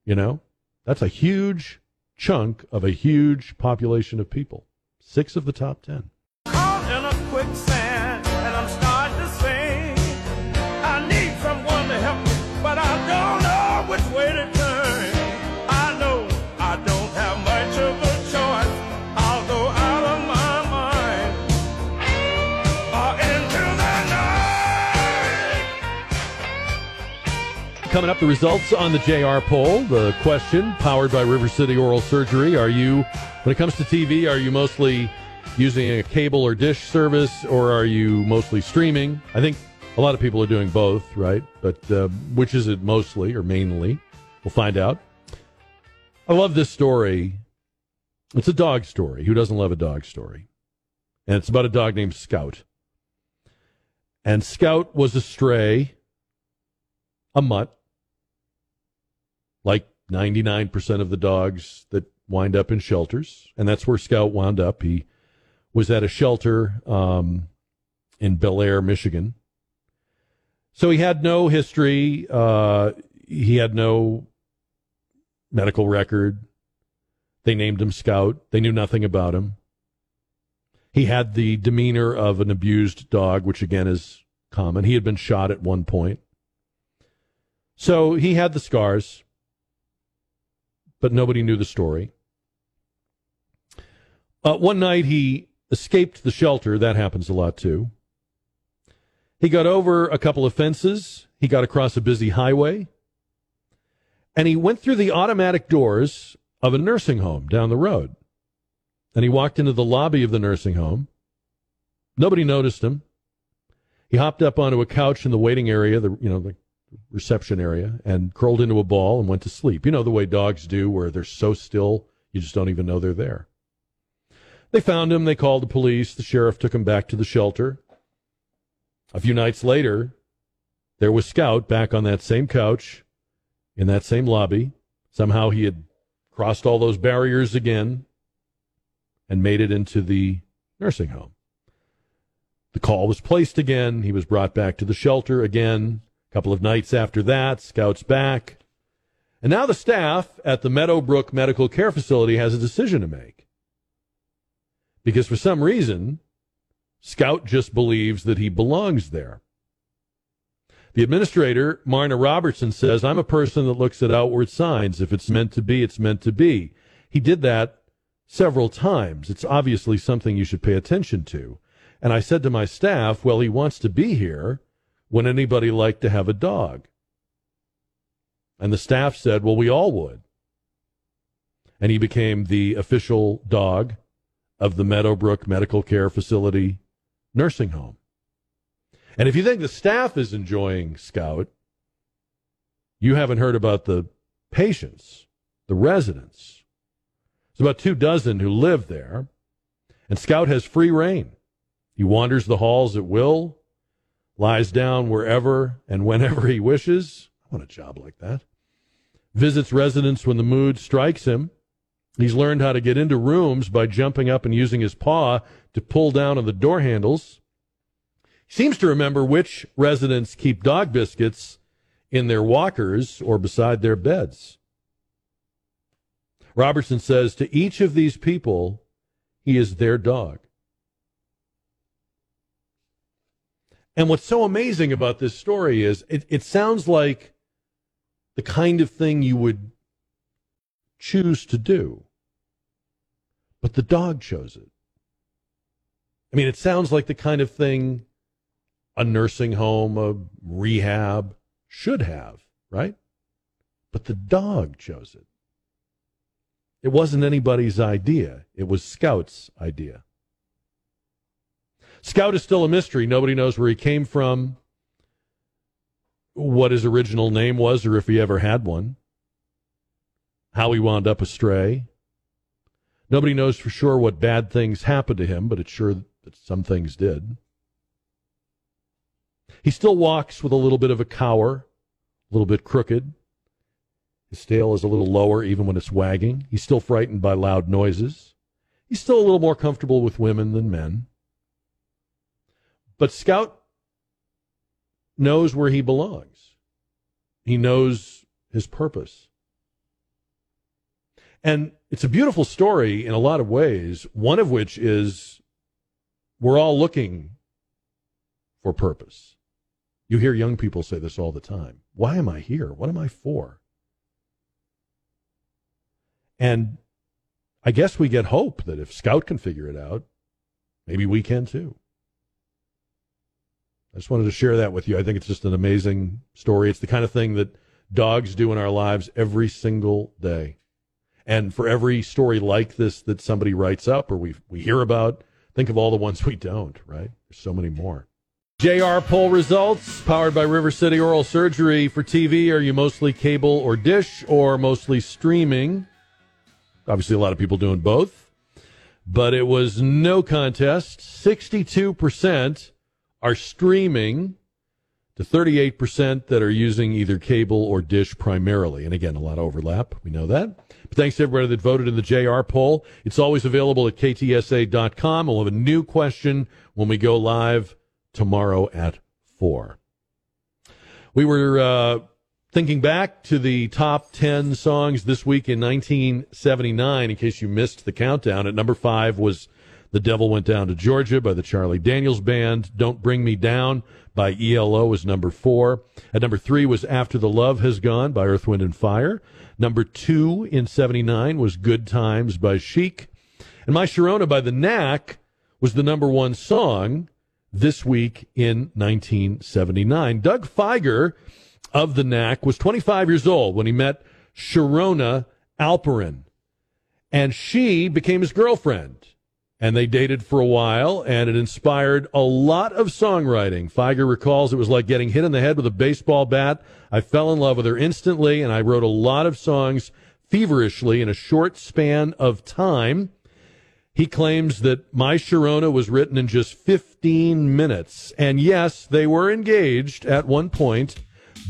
You know, that's a huge chunk of a huge population of people. Six of the top 10. Coming up, the results on the JR poll. The question, powered by River City Oral Surgery, are you, when it comes to TV, are you mostly using a cable or dish service, or are you mostly streaming? I think a lot of people are doing both, right? But uh, which is it mostly or mainly? We'll find out. I love this story. It's a dog story. Who doesn't love a dog story? And it's about a dog named Scout. And Scout was a stray, a mutt, like 99% of the dogs that wind up in shelters. And that's where Scout wound up. He was at a shelter um, in Bellaire, Michigan. So he had no history. Uh, he had no medical record. They named him Scout. They knew nothing about him. He had the demeanor of an abused dog, which again is common. He had been shot at one point. So he had the scars, but nobody knew the story. Uh, one night he escaped the shelter. That happens a lot too. He got over a couple of fences. He got across a busy highway. And he went through the automatic doors of a nursing home down the road. And he walked into the lobby of the nursing home. Nobody noticed him. He hopped up onto a couch in the waiting area, the you know, the reception area, and curled into a ball and went to sleep. You know the way dogs do where they're so still you just don't even know they're there. They found him, they called the police, the sheriff took him back to the shelter. A few nights later, there was Scout back on that same couch in that same lobby. Somehow he had crossed all those barriers again and made it into the nursing home. The call was placed again. He was brought back to the shelter again. Couple of nights after that, Scout's back. And now the staff at the Meadowbrook Medical Care Facility has a decision to make. Because for some reason, Scout just believes that he belongs there. The administrator, Marna Robertson, says, I'm a person that looks at outward signs. If it's meant to be, it's meant to be. he did that several times. It's obviously something you should pay attention to. And I said to my staff, well, he wants to be here. Would anybody like to have a dog? And the staff said, well, we all would. And he became the official dog of the Meadowbrook Medical Care Facility nursing home. And if you think the staff is enjoying Scout, you haven't heard about the patients, the residents. There's about two dozen who live there, and Scout has free rein. He wanders the halls at will, lies down wherever and whenever he wishes. I want a job like that. Visits residents when the mood strikes him. He's learned how to get into rooms by jumping up and using his paw to pull down on the door handles. He seems to remember which residents keep dog biscuits in their walkers or beside their beds. Robertson says to each of these people, he is their dog. And what's so amazing about this story is it, it sounds like the kind of thing you would choose to do. But the dog chose it. I mean, it sounds like the kind of thing a nursing home, a rehab should have, right? But the dog chose it. It wasn't anybody's idea, it was Scout's idea. Scout is still a mystery. Nobody knows where he came from, what his original name was, or if he ever had one, how he wound up astray. Nobody knows for sure what bad things happened to him, but it's sure that some things did. He still walks with a little bit of a cower, a little bit crooked. His tail is a little lower even when it's wagging. He's still frightened by loud noises. He's still a little more comfortable with women than men. But Scout knows where he belongs. He knows his purpose. And it's a beautiful story in a lot of ways, one of which is we're all looking for purpose. You hear young people say this all the time. Why am I here? What am I for? And I guess we get hope that if Scout can figure it out, maybe we can too. I just wanted to share that with you. I think it's just an amazing story. It's the kind of thing that dogs do in our lives every single day. And for every story like this that somebody writes up or we we hear about, think of all the ones (laughs) we don't, right? There's so many more. JR poll results powered by River City Oral Surgery for TV. Are you mostly cable or dish or mostly streaming? Obviously, a lot of people doing both, but it was no contest. 62% are streaming to 38% that are using either cable or dish primarily. And again, a lot of overlap. We know that. But thanks to everybody that voted in the JR poll. It's always available at ktsa.com. We'll have a new question when we go live tomorrow at 4. We were uh, thinking back to the top 10 songs this week in 1979, in case you missed the countdown. At number five was The Devil Went Down to Georgia by the Charlie Daniels Band. Don't Bring Me Down by ELO was number four. At number three was After the Love Has Gone by Earth, Wind, and Fire. Number two in 79 was Good Times by Chic. And My Sharona by The Knack was the number one song this week in 1979. Doug Fieger of the Knack was 25 years old when he met Sharona Alperin, and she became his girlfriend. And they dated for a while, and it inspired a lot of songwriting. Fieger recalls it was like getting hit in the head with a baseball bat. I fell in love with her instantly, and I wrote a lot of songs feverishly in a short span of time. He claims that My Sharona was written in just 15 minutes. And yes, they were engaged at one point,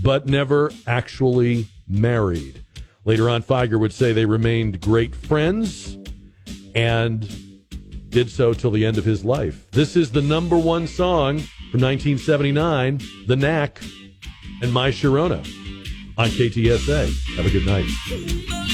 but never actually married. Later on, Fieger would say they remained great friends and did so till the end of his life. This is the number one song from 1979, The Knack and My Sharona on KTSA. Have a good night.